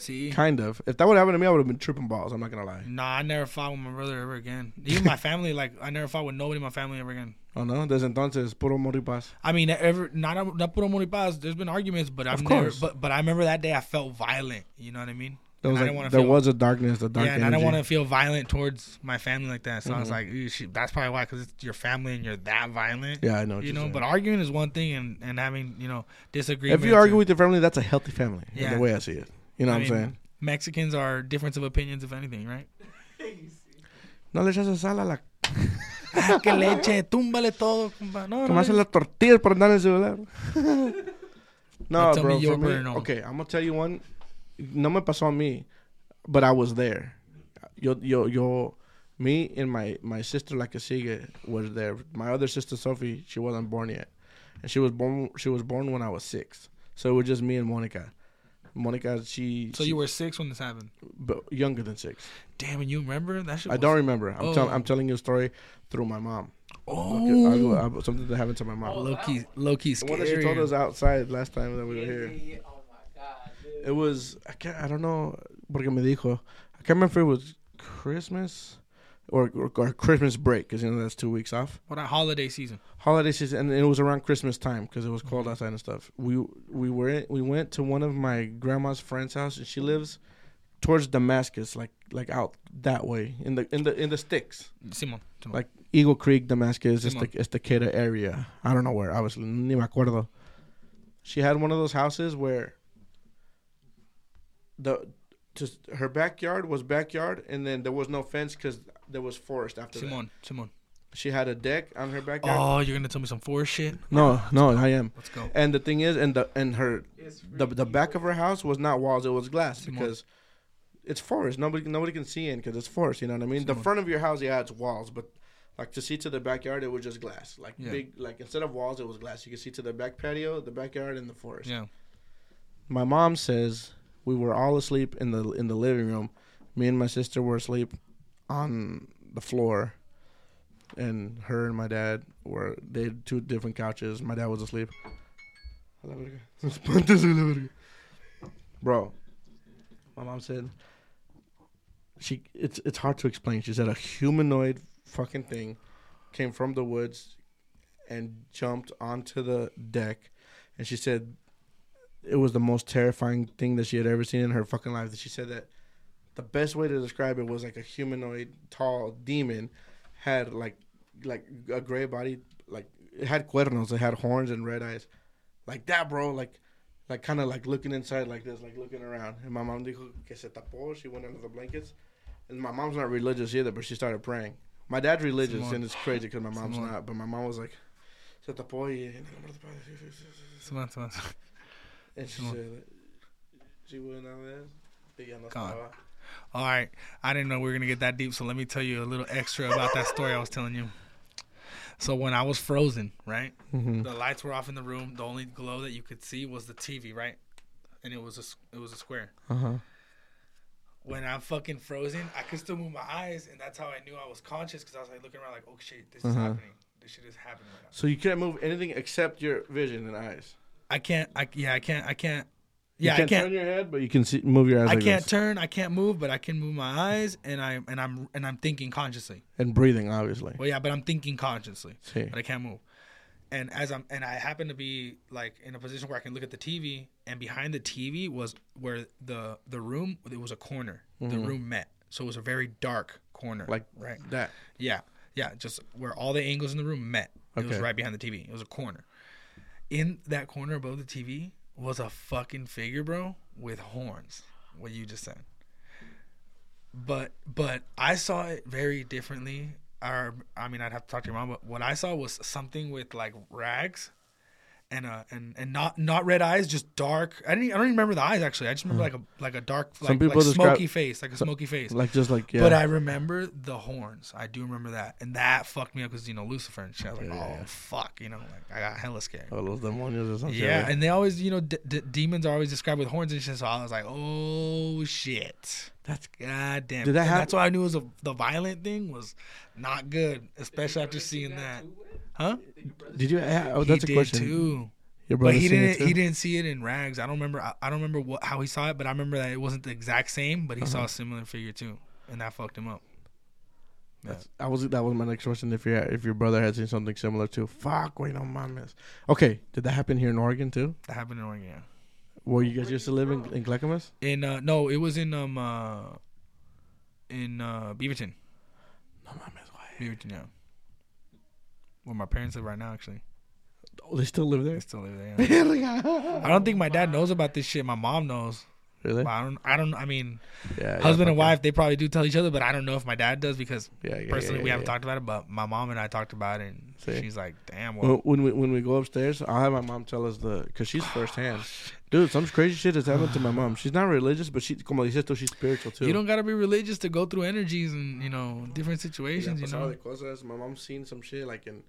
Sí. Kind of. If that would happen to me, I would have been tripping balls. I'm not gonna lie. Nah, I never fought with my brother ever again. Even my family, like I never fought with nobody in my family ever again. Oh no. Desde entonces, puro moripaz. I mean, ever not not puro muy paz. There's been arguments, but I've Of never. course. But but I remember that day I felt violent. You know what I mean? There was like, there feel- was a darkness, a dark yeah, and I don't want to feel violent towards my family like that. So I was Mhm. like, "Ew, that's probably why, because it's your family and you're that violent. Yeah, I know. you know, saying. but arguing is one thing, and and having you know disagreements. if you argue and- with your family, that's a healthy family. Yeah. The way I see it. You know I what I'm saying? Mexicans are difference of opinions, if anything, right? No le echas sal a la. Ah, que leche, túmbale todo, compa. No, no, las tortillas por andar en el celular. no, bro. me your for me, paranormal. okay, I'm gonna tell you one. No me pasó a mí, but I was there. Yo, yo, yo. Me and my my sister, like a sigue, was there. My other sister, Sophie, she wasn't born yet, and she was born. She was born when I was six. So it was just me and Monica. Monica, she. So she- you were six when this happened. but younger than six. Damn, and you remember that shit? I was- don't remember. I'm, tell, Oh. I'm telling you a story through my mom. Oh, Okay, I'll go- something that happened to my mom. low key, low key The one that she told us outside last time that we were here. Oh my god, dude. It was I can't I don't know porque me dijo. I can't remember if it was Christmas or or, or Christmas break because you know that's two weeks off. What a holiday season. Holiday season and it was around Christmas time because it was cold outside and stuff. We we were in, we went to one of my grandma's friend's house and she lives towards Damascus like like out that way in the in the in the sticks Simon, Simon. like Eagle Creek Damascus it's the Simón. it's the Queda area. I don't know where I was ni me acuerdo. She had one of those houses where the just her backyard was backyard and then there was no fence because there was forest after that. Simon, Simon. She had a deck on her backyard. Oh, you're gonna tell me some forest shit? No, no, I am. Let's go. And the thing is, and the and her the the back of her house was not walls; it was glass Simón. because it's forest. Nobody nobody can see in because it's forest. You know what I mean? The front of your house, yeah, it's walls, but like to see to the backyard, it was just glass. Like Yeah. big, like instead of walls, it was glass. You could see to the back patio, the backyard, and the forest. Yeah. My mom says we were all asleep in the in the living room. Me and my sister were asleep on the floor, and her and my dad were they had two different couches. My dad was asleep. Bro, my mom said she it's it's hard to explain. She said a humanoid fucking thing came from the woods and jumped onto the deck, and she said it was the most terrifying thing that she had ever seen in her fucking life. That she said that the best way to describe it was like a humanoid, tall demon had like like a gray body, like it had cuernos, it had horns and red eyes, like that, bro. Like like kind of like looking inside like this, like looking around. And my mom dijo que se tapó. She went under the blankets. And my mom's not religious either, but she started praying. My dad's religious, and it's crazy because my mom's not. But my mom was like, Se tapó y. And she Simón. said, she went on there. Y ya no Come on. estaba. All right, I didn't know we were gonna get that deep, so let me tell you a little extra about that story I was telling you. So when I was frozen, right, Mhm. the lights were off in the room. The only glow that you could see was the TV, right, and it was a s- it was a square. Uh-huh. When I'm fucking frozen, I could still move my eyes, and that's how I knew I was conscious because I was like looking around, like, oh shit, this Uh-huh. happening. This shit is happening right now. So you can't move anything except your vision and eyes. I can't. I yeah. I can't. I can't. Yeah, I can't can't. turn your head, but you can see, move your eyes. I like can't this. turn. I can't move, but I can move my eyes, and I and I'm and I'm thinking consciously. and breathing, obviously. Well, yeah, but I'm thinking consciously, See. but I can't move. And as I'm and I happen to be like in a position where I can look at the TV, and behind the TV was where the the room it was a corner. The mm-hmm. room met, so it was a very dark corner. Like right, that. yeah, yeah, just where all the angles in the room met. It was right behind the TV. It was a corner. In that corner above the TV was a fucking figure, bro, with horns. What you just said. But but I saw it very differently. Or I mean, I'd have to talk to your mom. But what I saw was something with like rags, and uh and and not not red eyes, just dark. I didn't I don't even remember the eyes actually. I just remember like a like a dark like, people like describe- smoky face, like a smoky face. Like just like yeah. But I remember the horns. I do remember that, and that fucked me up because you know Lucifer and shit. I was like, Yeah, oh yeah. fuck, you know, like I got hella scared. oh, los demonios or something. yeah, and they always, you know, d- d- demons are always described with horns and shit. So I was like, oh shit, that's god damn. Did that And hap- That's why I knew it was a, the violent thing was not good, especially after seeing that. Huh? Did you? Yeah, oh, he that's a did question. too. Your But brother he seen didn't. too? He didn't see it in rags. I don't remember. I, I don't remember what how he saw it, but I remember that it wasn't the exact same. But he Uh-huh. saw a similar figure too, and that fucked him up. Yeah. That's, I was that was my next question. If you if your brother had seen something similar too, fuck, wait, no mames. Okay, did that happen here in Oregon too? That happened in Oregon. Yeah. Where you guys used to live in, in Clackamas? In uh no, it was in um uh in uh Beaverton. No mames, why? Beaverton, yeah. Where my parents live right now, actually. Oh, they still live there. They still live there. yeah. I don't think my dad knows about this shit. My mom knows. Really? But I don't. I don't. I mean, Yeah. yeah, husband and wife, they probably do tell each other, but I don't know if my dad does because Yeah, yeah, personally yeah, we haven't yeah. talked about it. But my mom and I talked about it, and See? she's like, "Damn, well, When, we when we go upstairs, I'll have my mom tell us the because she's firsthand. Dude, some crazy shit has happened to my mom. She's not religious, but she, como dices tú, she's spiritual too. you don't gotta be religious to go through energies and you know different situations. You know, cosas. My mom's seen some shit like in.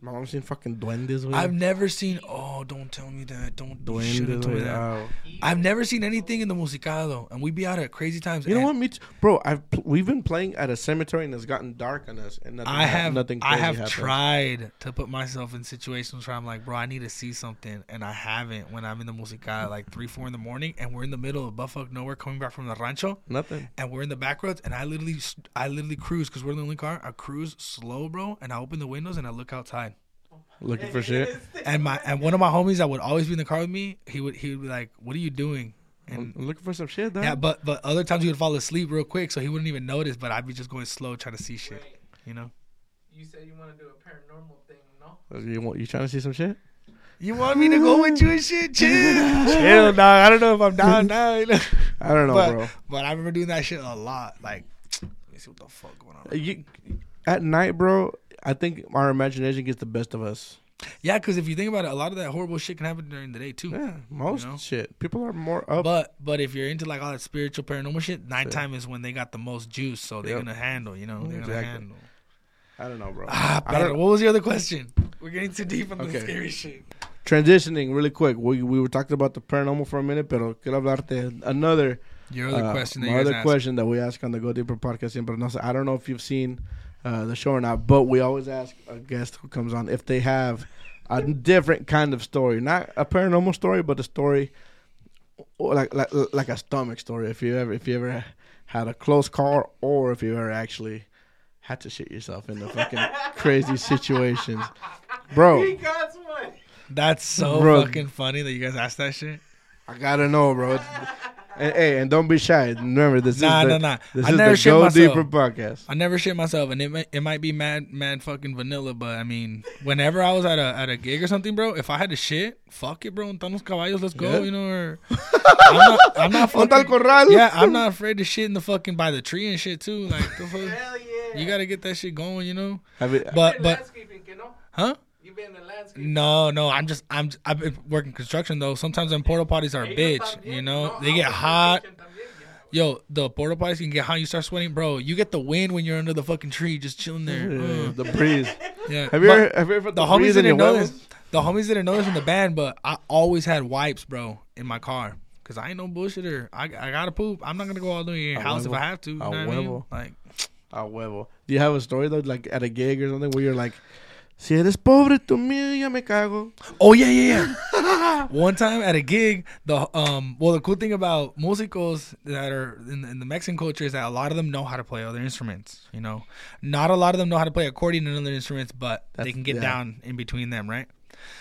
My mom's seen fucking duendes. güey. I've never seen. Oh, don't tell me that. Don't. Duendes. tell me that. Oh. I've never seen anything in the musicado, and we be out at crazy times. You know what, me too. bro? I've we've been playing at a cemetery and it's gotten dark on us, and nothing, I have nothing. I have happened. tried to put myself in situations where I'm like, bro, I need to see something, and I haven't. When I'm in the musicado, like three, four in the morning, and we're in the middle of buttfuck nowhere, coming back from the rancho, nothing. and we're in the back roads, and I literally, I literally cruise because we're in the only car. I cruise slow, bro, and I open the windows and I look outside. Looking for shit. And my and one of my homies that would always be in the car with me, he would he would be like, "What are you doing?" I'm And looking for some shit, dog. yeah, but but other times he would fall asleep real quick, so he wouldn't even notice. But I'd be just going slow, trying to see shit. Wait, You know. you said you want to do a paranormal thing, no? Uh, you want you trying to see some shit? You want me to go with you and shit? Chill, chill, dog. I don't know if I'm down now. You know? I don't know, but, bro. But I remember doing that shit a lot. Like, let me see what the fuck going on. You, at night, bro. I think our imagination gets the best of us. Yeah, because if you think about it, a lot of that horrible shit can happen during the day too. Yeah, most know? shit. People are more up. But but if you're into like all that spiritual paranormal shit, nighttime is when they got the most juice, so they're Yep. gonna handle. You know, they're gonna Exactly. handle. I don't know, bro. Ah, I better. don't- What was the other question? We're getting too deep on the scary shit. Transitioning really quick. We we were talking about the paranormal for a minute, pero quiero hablarte another Your other uh, question that my you other asked. question that we ask on the Go Deeper podcast. Siempre no. I don't know if you've seen uh, the show or not, but we always ask a guest who comes on if they have a different kind of story, not a paranormal story, but a story like like like a stomach story. If you ever if you ever had a close call, or if you ever actually had to shit yourself in the fucking crazy situations, bro. He got one. That's so Bro. fucking funny that you guys asked that shit. I gotta know, bro. It's- and, hey, and don't be shy. Remember, this Nah, is the, nah. this I is never the shit Go myself. Deeper podcast. I never shit myself, and it might, it might be mad mad fucking vanilla, but I mean, whenever I was at a at a gig or something, bro, if I had to shit, fuck it, bro, Antanos caballos, let's go, Yeah. you know. Or I'm not, I'm not fucking, yeah, I'm not afraid to shit in the fucking by the tree and shit too. Like, the fuck, Hell yeah. you gotta get that shit going, you know. Have it, But but landscaping, que no? huh? You been in the landscape. No, no, I'm just I'm I've been working construction though. Sometimes them porta potties are a bitch, you know. No, They get hot. Yo, the porta potties can get hot. You start sweating, bro. You get the wind when you're under the fucking tree, just chilling there. Yeah, Uh, the breeze. yeah. Have you But ever have you ever the the, homies in your didn't know this. The homies didn't know this in the band, but I always had wipes, bro, in my car. Cause I ain't no bullshitter. I, I gotta poop. I'm not gonna go all the way in your A house if. I have to. You know A what I mean? huevo. Like, A huevo. Do you have a story though, like at a gig or something, where you're like, "Si eres pobre tú mío, ya me cago." Oh yeah, yeah, yeah. One time at a gig, the um, well, the cool thing about musicos that are in, in the Mexican culture is that a lot of them know how to play other instruments. You know, not a lot of them know how to play accordion and other instruments, but they can get yeah. down in between them, right?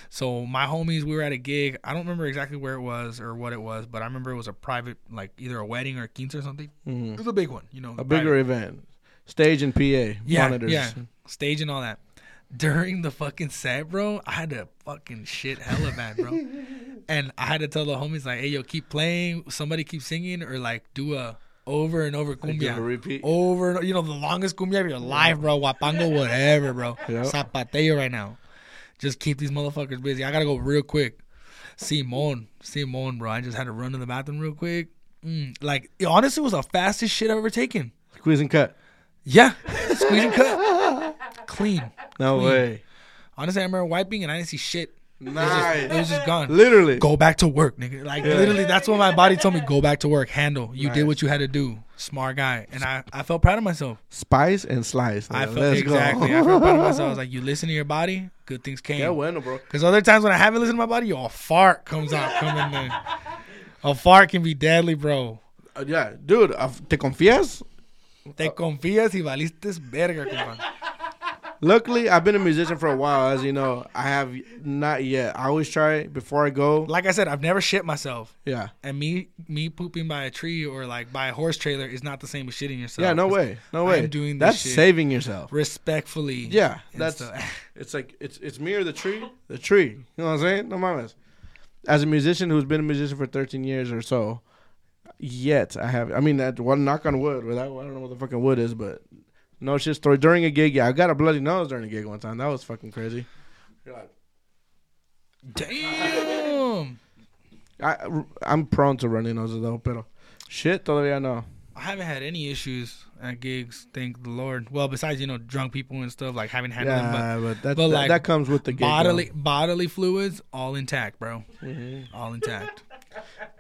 So my homies, we were at a gig. I don't remember exactly where it was or what it was, but I remember it was a private, like either a wedding or a quince or something. Mhm. It was a big one, you know, A private. bigger event, stage and PA yeah, monitors. yeah, stage and all that. During the fucking set, bro, I had to fucking shit hella bad, bro. and I had to tell the homies like, "Hey, yo, keep playing. Somebody keep singing, or like do a over and over cumbia, repeat. over. You know, the longest cumbia of your life, bro. Huapango, whatever, bro. Yep. Zapateo right now. Just keep these motherfuckers busy. I gotta go real quick. Simon, Simon, bro. I just had to run to the bathroom real quick. Mm, like, honestly, was the fastest shit I've ever taken. Squeeze and cut. Yeah, squeeze and cut, clean. No Clean. way. Honestly, I remember wiping and I didn't see shit. It was just, Nice. it was just gone. Literally. Go back to work, nigga. Like Yeah. literally, that's what my body told me. Go back to work. Handle. You Nice. did what you had to do. Smart guy, and I, I felt proud of myself. Spice and slice. I felt Let's exactly. Go. I felt proud of myself. I was like, you listen to your body, good things came. Yeah, bueno, bro. Because other times when I haven't listened to my body, yo, a fart comes out, coming in. A fart can be deadly, bro. Uh, yeah, dude. Uh, ¿Te confías? Te confías y valiste verga, compa. Luckily, I've been a musician for a while. As you know, I have not yet. I always try before I go. Like I said, I've never shit myself. Yeah. And me me pooping by a tree or like by a horse trailer is not the same as shitting yourself. Yeah, no way. No I way. am doing this That's shit. saving yourself. Respectfully. Yeah, that's it's like it's it's me or the tree. The tree. You know what I'm saying? No mames. As a musician who's been a musician for 13 years or so, yet I have. I mean, that one knock on wood. Without I don't know what the fucking wood is, but no shit story during a gig. Yeah, I got a bloody nose during a gig one time. That was fucking crazy. You're like, Damn. I I'm prone to running noses though, pero shit todavía no. I haven't had any issues at gigs, thank the Lord. Well, besides you know drunk people and stuff, like having handled them, Yeah, but that but, that, like, that comes with the but gig. bodily bodily fluids all intact, bro, though. Mhm. all intact.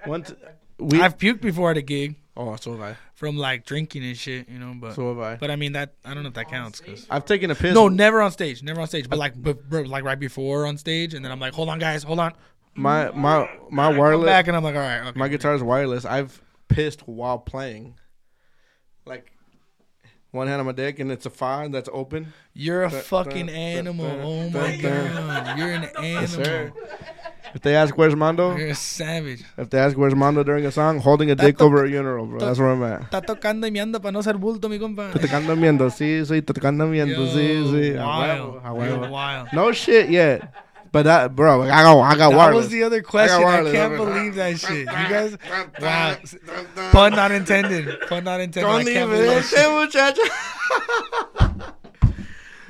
Once we I've puked before at a gig oh so have I from like drinking and shit, you know. But so have I. but I mean that I don't know if that counts. 'cause- I've taken a piss. no, never on stage, never on stage. But like, but, bro, like right before on stage, and then I'm like, hold on, guys, hold on. my my my Come wireless. back, and I'm like, all right, okay. My guitar is wireless. I've pissed while playing. Like one hand on my dick and it's a file that's open. You're a Dun, fucking dun, animal. dun, Oh my dun. god, you're an Yes, sir. animal. If they ask where's Mondo, You're a savage. if they ask where's Mondo during a song, holding a dick over a urinal, bro. That's where I'm at. Está tocando y meando para no ser bulto, mi compa. Te tocando viendo, sí, sí, te tocando viendo, sí, sí. A wild. huevo, a huevo. You're wild. No shit yet. But that, bro, I got, I got That wireless. was the other question. I, wireless, can't I believe that shit. You guys, wow. Pun not intended. Pun not intended. Don't can't even believe that shit. muchacho.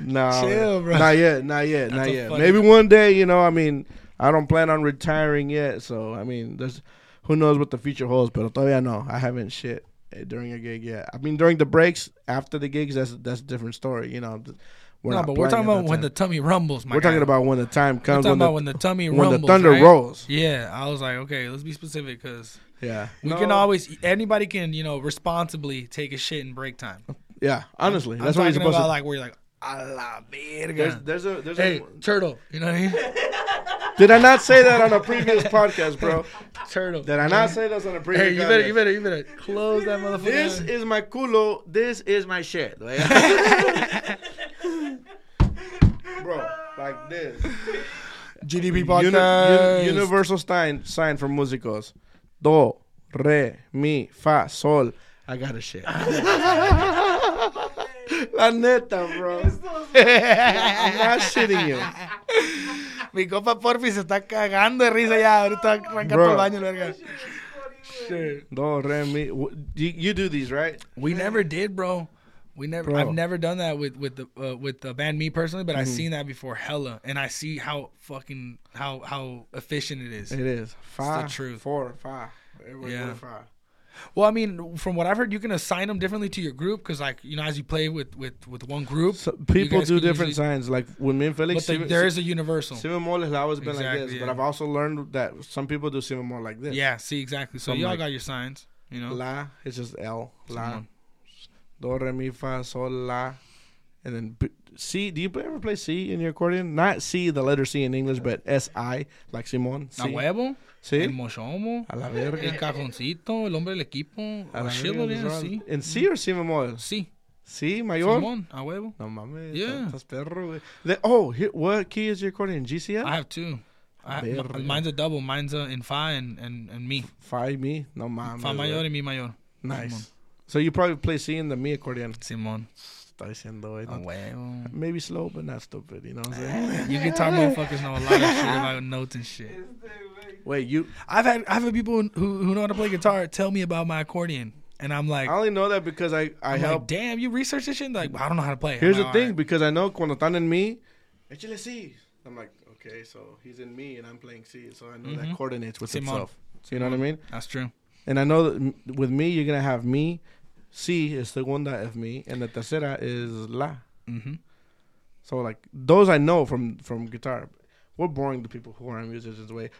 no, Chill, bro. not yet, not yet, That's not yet. funny- Maybe one day, you know. I mean, I don't plan on retiring yet, so I mean, there's who knows what the future holds. But todavía no, I haven't shit eh, during a gig yet. I mean, during the breaks after the gigs, that's that's a different story. You know, we're no, not but we're talking about that when the tummy rumbles. My we're talking about when the time comes. We're comes. talking When the, about when the tummy when rumbles. the thunder right? rolls. Yeah, I was like, okay, let's be specific because Yeah, we No, can always anybody can you know responsibly take a shit in break time. Yeah, honestly, I'm that's what you're talking supposed about to. like where you're like, a la There's, verga. there's a there's Hey, a. turtle. You know what I mean? Did I not say that on a previous podcast, bro? turtle. Did I not say that on a previous? Hey, you podcast? better, you better, you better close that motherfucker. This is my culo. This is my shit. bro, like this. GDP Uni- podcast. uni- universal sign sign for musicals. Do, re, mi, fa, sol. I got a shit. La neta, bro. I'm not shitting you. Mi compa Porfi se está cagando de risa ya. Ahorita arrancando Bro. el baño, la verga. Shit. Do, re, mi. You, you do these, right? We never did, bro. We never. Bro. I've never done that with with the uh, with the band me personally, but I've Mhm. seen that before hella, and I see how fucking how how efficient it is. It is five, truth. four, five. Everybody Yeah. five. Well, I mean, from what I've heard, you can assign them differently to your group because, like, you know, as you play with with with one group, So people do different usually- signs. Like with me and Felix, but the, there is a universal. Simon bemol has always been like this. yeah. But I've also learned that some people do Simon bemol like this. Yeah, see exactly. So I'm y'all like- got your signs, you know. La, it's just L. La. Simon. Do, re, mi, fa, sol, la. And then C. Do you ever play C in your accordion? Not C, the letter C in English, but S I, like Simon. A C. huevo, el Sí. mochomo, A la el verga. cajoncito, el hombre del equipo, A la oh, shitload, verga, yeah, these are- sí. ¿En C or si bemol? Sí, C, mayor? Simón, a huevo. No mames. Yeah. Estás perro, güey. Oh, here, what key is your accordion? GCL? I have two. I, mine's a double. Mine's a in fa and and, and mi. Five, me? No mames. Fa mayor y mi mayor. Nice. Simón. So you probably play C in the mi accordion. Simón. Está diciendo, güey. A huevo. Maybe slow, but not stupid. You know what I'm saying? You guitar motherfuckers know a lot of shit about notes and shit. Wait, you. I've had I've had people who who know how to play guitar tell me about my accordion, and I'm like, I only know that because I I I'm help. like, damn, you research this shit? Like, I don't know how to play. Here's I'm the thing, "Alright." because I know cuando están en mi, échale C. I'm like, okay, so he's in me and I'm playing C, so I know Mhm. that coordinates with Simón. itself. You know what I mean? That's true. And I know that with me, you're gonna have me, C is segunda of me, and the tercera is la. Mm-hmm. So like those I know from from guitar. We're boring the people who aren't musicians. Way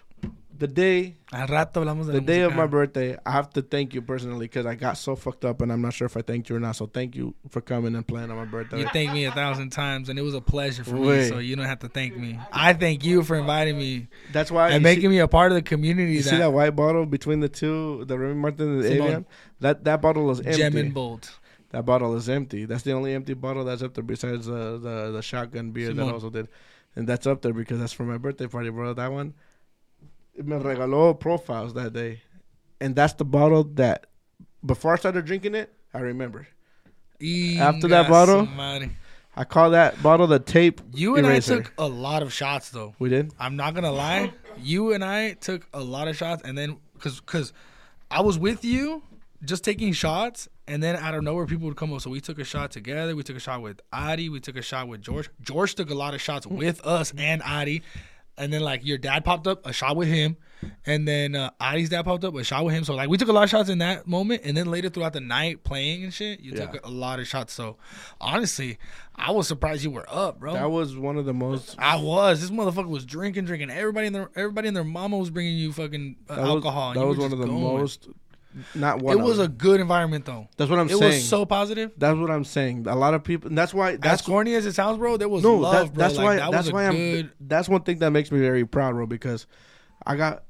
the day Al rato hablamos de the day of my birthday, I have to thank you personally because I got so fucked up, and I'm not sure if I thanked you or not. So thank you for coming and playing on my birthday. You thank me a thousand times, and it was a pleasure for me. So you don't have to thank me. I thank you for inviting me That's why and making see, me a part of the community. You see that white bottle between the two, the Remy Martin and the. Evian? That that bottle is empty. gem and bolt. That bottle is empty. That's the only empty bottle that's up there besides the the, the shotgun beer that I also did, and that's up there because that's for my birthday party, bro. That one, me regaló profiles that day, and that's the bottle that before I started drinking it, I remember. After that bottle, madre. I call that bottle the tape. You and eraser. I took a lot of shots though. We did. I'm not gonna lie. You and I took a lot of shots, and then because because I was with you, just taking shots, and then out of nowhere people would come up. So we took a shot together. We took a shot with Adi. We took a shot with George. George took a lot of shots with us and Adi. And then like your dad popped up, a shot with him, and then uh, Adi's dad popped up, a shot with him. So like we took a lot of shots in that moment, and then later throughout the night playing and shit, you Yeah. took a lot of shots. So honestly, I was surprised you were up, bro. That was one of the most. I was. This motherfucker was drinking, drinking. Everybody in their everybody and their mama was bringing you fucking uh, was, alcohol. and that was one of the going. most. Not one. It was a good environment though. That's what I'm it saying. It was so positive. That's what I'm saying. A lot of people. And that's why. As That's corny as it sounds, bro, there was no. love, that, bro. that's Like, why. that that's was why good. I'm. That's one thing that makes me very proud, bro. Because I got.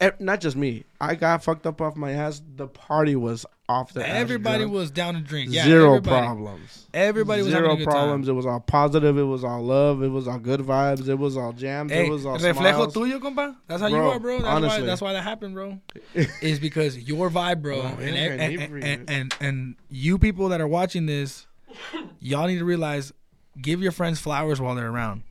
eh, Not just me. I got fucked up off my ass. The party was off the. Everybody was down to drink. Yeah, zero everybody, problems. Everybody was zero having a good problems. It was all positive. It was all love. It was all good vibes. It was all jams. Hey, it was all reflejo smiles. tuyo, compa. That's how you are, bro. That's honestly. why. That's why that happened, bro. is because your vibe, bro, Well, and, and, and, and and you people that are watching this, y'all need to realize, give your friends flowers while they're around.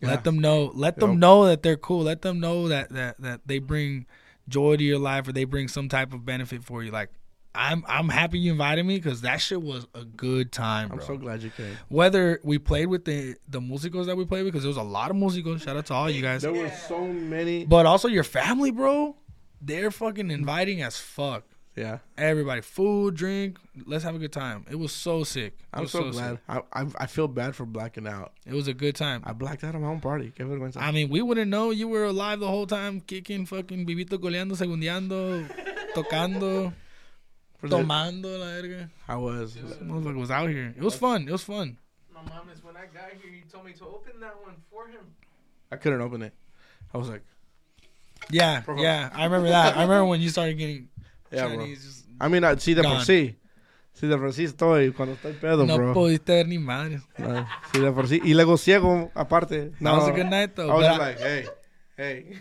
Yeah. Let them know. Let them Yep. know that they're cool. Let them know that that that they bring joy to your life or they bring some type of benefit for you. Like I'm I'm happy you invited me because that shit was a good time, I'm so glad you came. Whether we played with the the musicos that we played with, because there was a lot of musicos. Shout out to all you guys. There were so many. But also your family, bro. They're fucking inviting as fuck. Yeah, Everybody, food, drink. Let's have a good time. It was so sick. It I'm was so, glad. I, I I feel bad for blacking out. It was a good time. I blacked out at my own party. I mean, we wouldn't know you were alive the whole time, kicking, fucking, vivito goleando, segundeando, tocando, tomando, la verga. I was. This motherfucker was out here. It was fun. It was fun. My mom is when I got here, you told me to open that one for him. I couldn't open it. I was like, Yeah, Bro. yeah. I remember that. I remember when you started getting yeah, bro. Chinese. Just, I mean, I see de por Gone. sí. Sí, de por sí estoy cuando estoy pedo, no bro. pudiste ver ni madre. No, sí, de por sí. Y luego ciego, aparte. That No, was a good night though. I was But, like, hey, hey.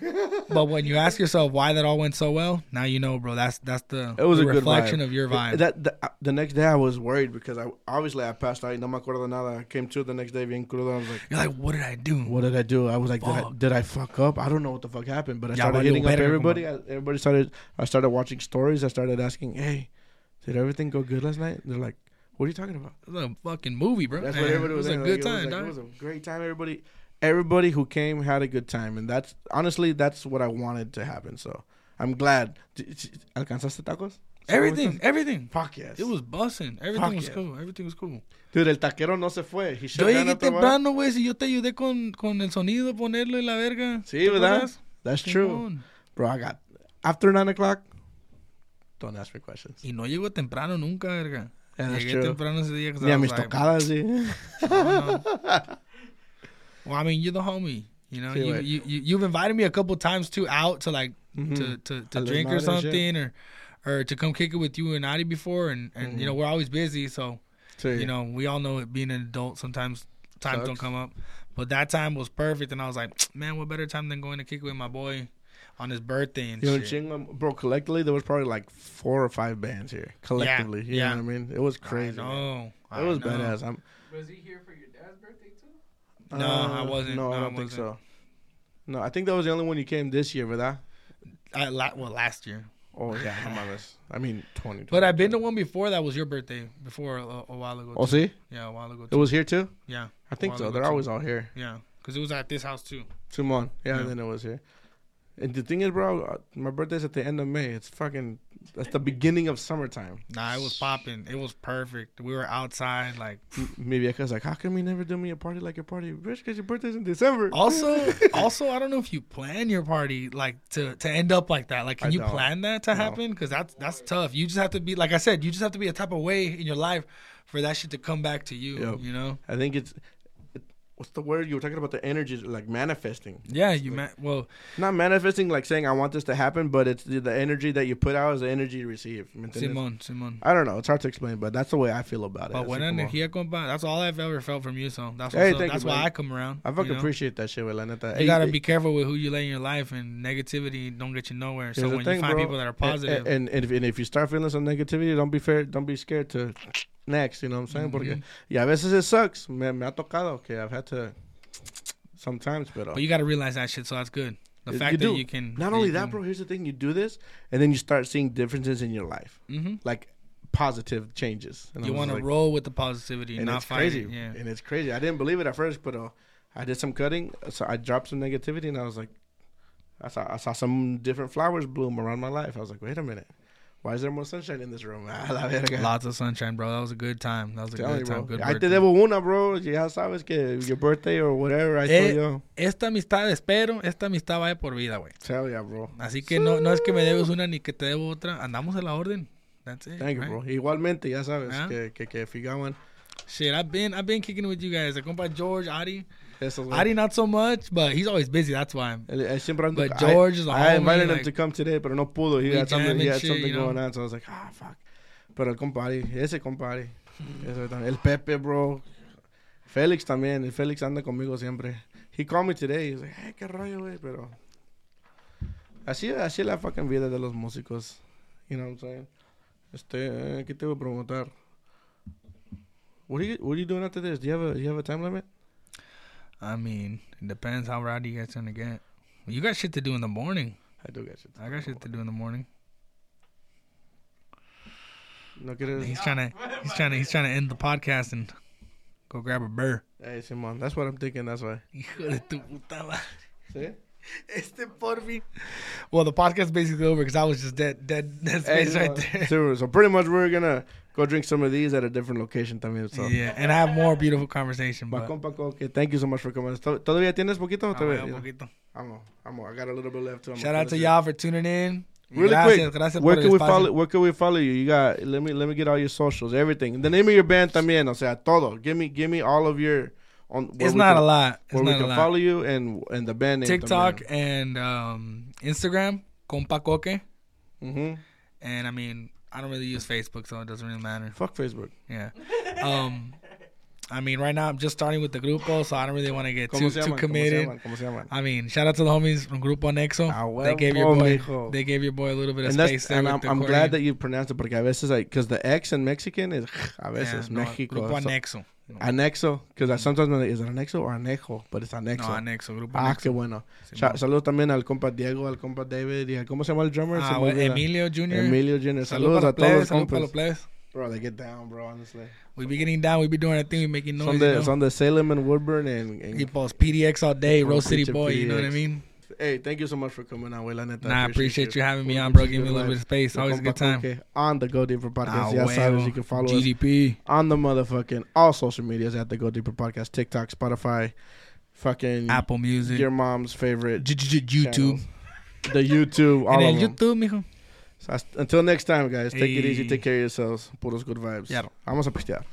but when you ask yourself why that all went so well, now you know, bro. That's that's the, It was the a good reflection vibe. of your vibe. That, that uh, the next day I was worried because I obviously I passed out. No me acuerdo nada. I came to the next day bien crudo. I was like, You're like, what did I do? what did I do? I was like, did I, Fuck. did I fuck up? I don't know what the fuck happened. But I started valió hitting up everybody. I, everybody started. I started watching stories. I started asking, hey, did everything go good last night? They're like, What are you talking about? It was a fucking movie, bro. That's what everybody it was, was a good like, time, it was, like, dog. it was a great time. Everybody, everybody who came had a good time, and that's honestly that's what I wanted to happen. So I'm glad. ¿Alcanzaste tacos? Everything, everything. Fuck yes. It was bussing. Everything Fuck was yeah. cool. Everything was cool. Dude, el taquero no se fue. He Yo llegué at the bar. temprano, güey. Si yo te ayudé con, con el sonido, ponerlo y la verga. Sí, ¿Te ¿verdad? acuerdas? That's true, bro. I got after nine o'clock. Don't ask me questions. Y no llegó temprano nunca, verga. Yeah, that's Llegué true. temprano ese día. Ni a mis like, tocadas, sí. "Oh." Well, I mean, you're the homie. You know, you, you you you've invited me a couple times too out to like Mhm. to, to, to drink or desmadre and shit. something or or to come kick it with you and Adi before and, and you know, we're always busy so Sí. you know, we all know it being an adult sometimes times don't come up. But that time was perfect and I was like, man, what better time than going to kick it with my boy on his birthday and You know, shit. chingo, bro. Collectively, there was probably like four or five bands here. Collectively, you yeah. know what I mean? It was crazy. I man. know. I It was know. badass. I'm, Was he here for your dad's birthday too? No, I uh, wasn't. No, No, I I don't think so. No, I think that was the only one you came this year, ¿verdad? I, la- well, last year. Oh yeah, mames. I mean, twenty. But I've been to one before that was your birthday before a, a while ago. Oh, too. see, Yeah, a while ago. it was here too. Yeah, I think so. They're too. always out here. yeah, because it was at this house too. Simon. Yeah, Yeah. and then it was here. And the thing is, bro, uh, my birthday's at the end of May. It's fucking. That's the beginning of summertime. Nah, it was popping. It was perfect. We were outside, like. maybe I because like, how come you never do me a party like your party, bitch? Because your birthday's in December. Also, also, I don't know if you plan your party like to to end up like that. Like, can I you don't. plan that to happen? Because that's that's tough. You just have to be, like I said, you just have to be a type of way in your life for that shit to come back to you. Yep. You know? I think it's. What's the word you were talking about? The energy, like manifesting. Yeah, you ma- well, Not manifesting like saying I want this to happen, but it's the, the energy that you put out is the energy you receive. Simon, Simon. I don't know. It's hard to explain, but that's the way I feel about it. But como- energía, compa. That's all I've ever felt from you. So that's Hey, that's you, why man. I come around. I fucking you know? appreciate that shit, güey, la neta. You gotta be careful with who you let in your life, and negativity don't get you nowhere. So when thing, you find bro. people that are And- positive, And, and, if, and if you start feeling some negativity, don't be fair. Don't be scared to next. You know what I'm saying? Porque y a veces it sucks. Me, me ha tocado que I've had to sometimes, pero but you gotta realize that shit. So that's good. The You fact that do. you can. not only that, bro. Here's the thing: you do this, and then you start seeing differences in your life, hmm like positive changes. And You want to like- roll with the positivity, and not it's fight crazy. it. Yeah. And it's crazy. I didn't believe it at first, but uh, I did some cutting, so I dropped some negativity, and I was like, I saw I saw some different flowers bloom around my life. I was like, wait a minute, why is there more sunshine in this room? Ah. Lots of sunshine, bro. That was a good time. That was a Telling good you, time. Good I te birthday. debo una, bro. Ya sabes que your birthday or whatever. I Eh, told you. Esta amistad, espero, esta amistad vaya por vida, güey. Tell ya, bro. Así que no, no es que me debes una ni que te debo otra. Andamos en la orden. That's it. Thank you, right? bro. Igualmente, ya sabes Ah. que, que, que figaban. Shit, I've been I've been kicking it with you guys. I compa George, Adi. Adi not so much, but he's always busy. That's why. I'm, Él- él siempre But George is a I, I homie, invited him to come today, but no pudo. He had something, he had shit, something you know? going on, so I was like, ah, fuck. But el compadre, ese compadre. el Pepe, bro. Félix también. El Félix anda conmigo siempre. He called me today. He's like, hey, qué rollo, güey. Pero así, así la fucking vida de los músicos. You know what I'm saying? Este, eh, ¿qué te voy a preguntar? What are you, what are you doing after this? Do you have a, do you have a time limit? I mean, it depends how rowdy you guys gonna get. You got shit to do in the morning. I do got shit. to I do. got shit to do in the morning. No quieres... He's trying to he's trying to he's trying to end the podcast and go grab a burr. Hey, Simon. That's what I'm thinking. That's why. Hijo de tu puta madre. Este porfi. Well, the podcast is basically over because I was just dead, dead, dead Hey, space right there. So, so pretty much we're gonna go drink some of these at a different location también. So. Yeah, and have more beautiful conversation. But compa, okay, thank you so much for coming. ¿Tod- ¿Todavía tienes poquito? Ah, todavía- poquito. Vamos, vamos. I got a little bit left too. I'm Shout out to y'all for tuning in. Really gracias, quick, gracias where can we follow? Where can we follow you? You got. Let me let me get all your socials, everything. The name of your band también. O sea, todo. Give me give me all of your. On It's not can, a lot. It's Where we can lot. follow you and and the band name. TikTok and um, Instagram, Compa Koke. Mm-hmm. And I mean, I don't really use Facebook, so it doesn't really matter. Fuck Facebook. Yeah. Um, I mean, right now I'm just starting with the grupo, so I don't really want to get too too llaman? ¿Cómo se committed. llaman? ¿Cómo se llaman? I mean, shout out to the homies from Grupo Anexo. Ah, they gave your boy, mijo. they gave your boy a little bit of And space there. and I'm, the I'm glad that you pronounced it porque a veces like because the X in Mexican is a veces Yeah, no, Mexico. Grupo So- Anexo. Anexo, because sometimes me is it Anexo or Anejo, but it's anexo. No, Anexo. Grupo ah, Anexo. qué bueno. Sí, saludos también al compa Diego, al compa David y al, ¿cómo se llama el drummer? Ah, bueno. Emilio Jr. Emilio Jr. Saludos Saludos a todos saludos para los compas. Bro, they get down, bro. Honestly, We be getting down. We be doing our thing. We making it's noise. on the you it's on the Salem and Woodburn and, and He posts PDX all day. Rose City boy. You know what I mean? Hey, thank you so much for coming out, la neta. Nah, I appreciate you having me on, bro. Give me a little bit of space. Always a good time. On the Go Deeper podcast. Ah, ya sabes, huevo. you can follow us GDP. on the motherfucking all social medias at the Go Deeper podcast, TikTok, Spotify, fucking Apple Music. your mom's favorite YouTube. the YouTube, all of them. YouTube, mijo. So, until next time, guys. Take it easy. Take care of yourselves. Put Puros good vibes. Claro. Vamos a pistear.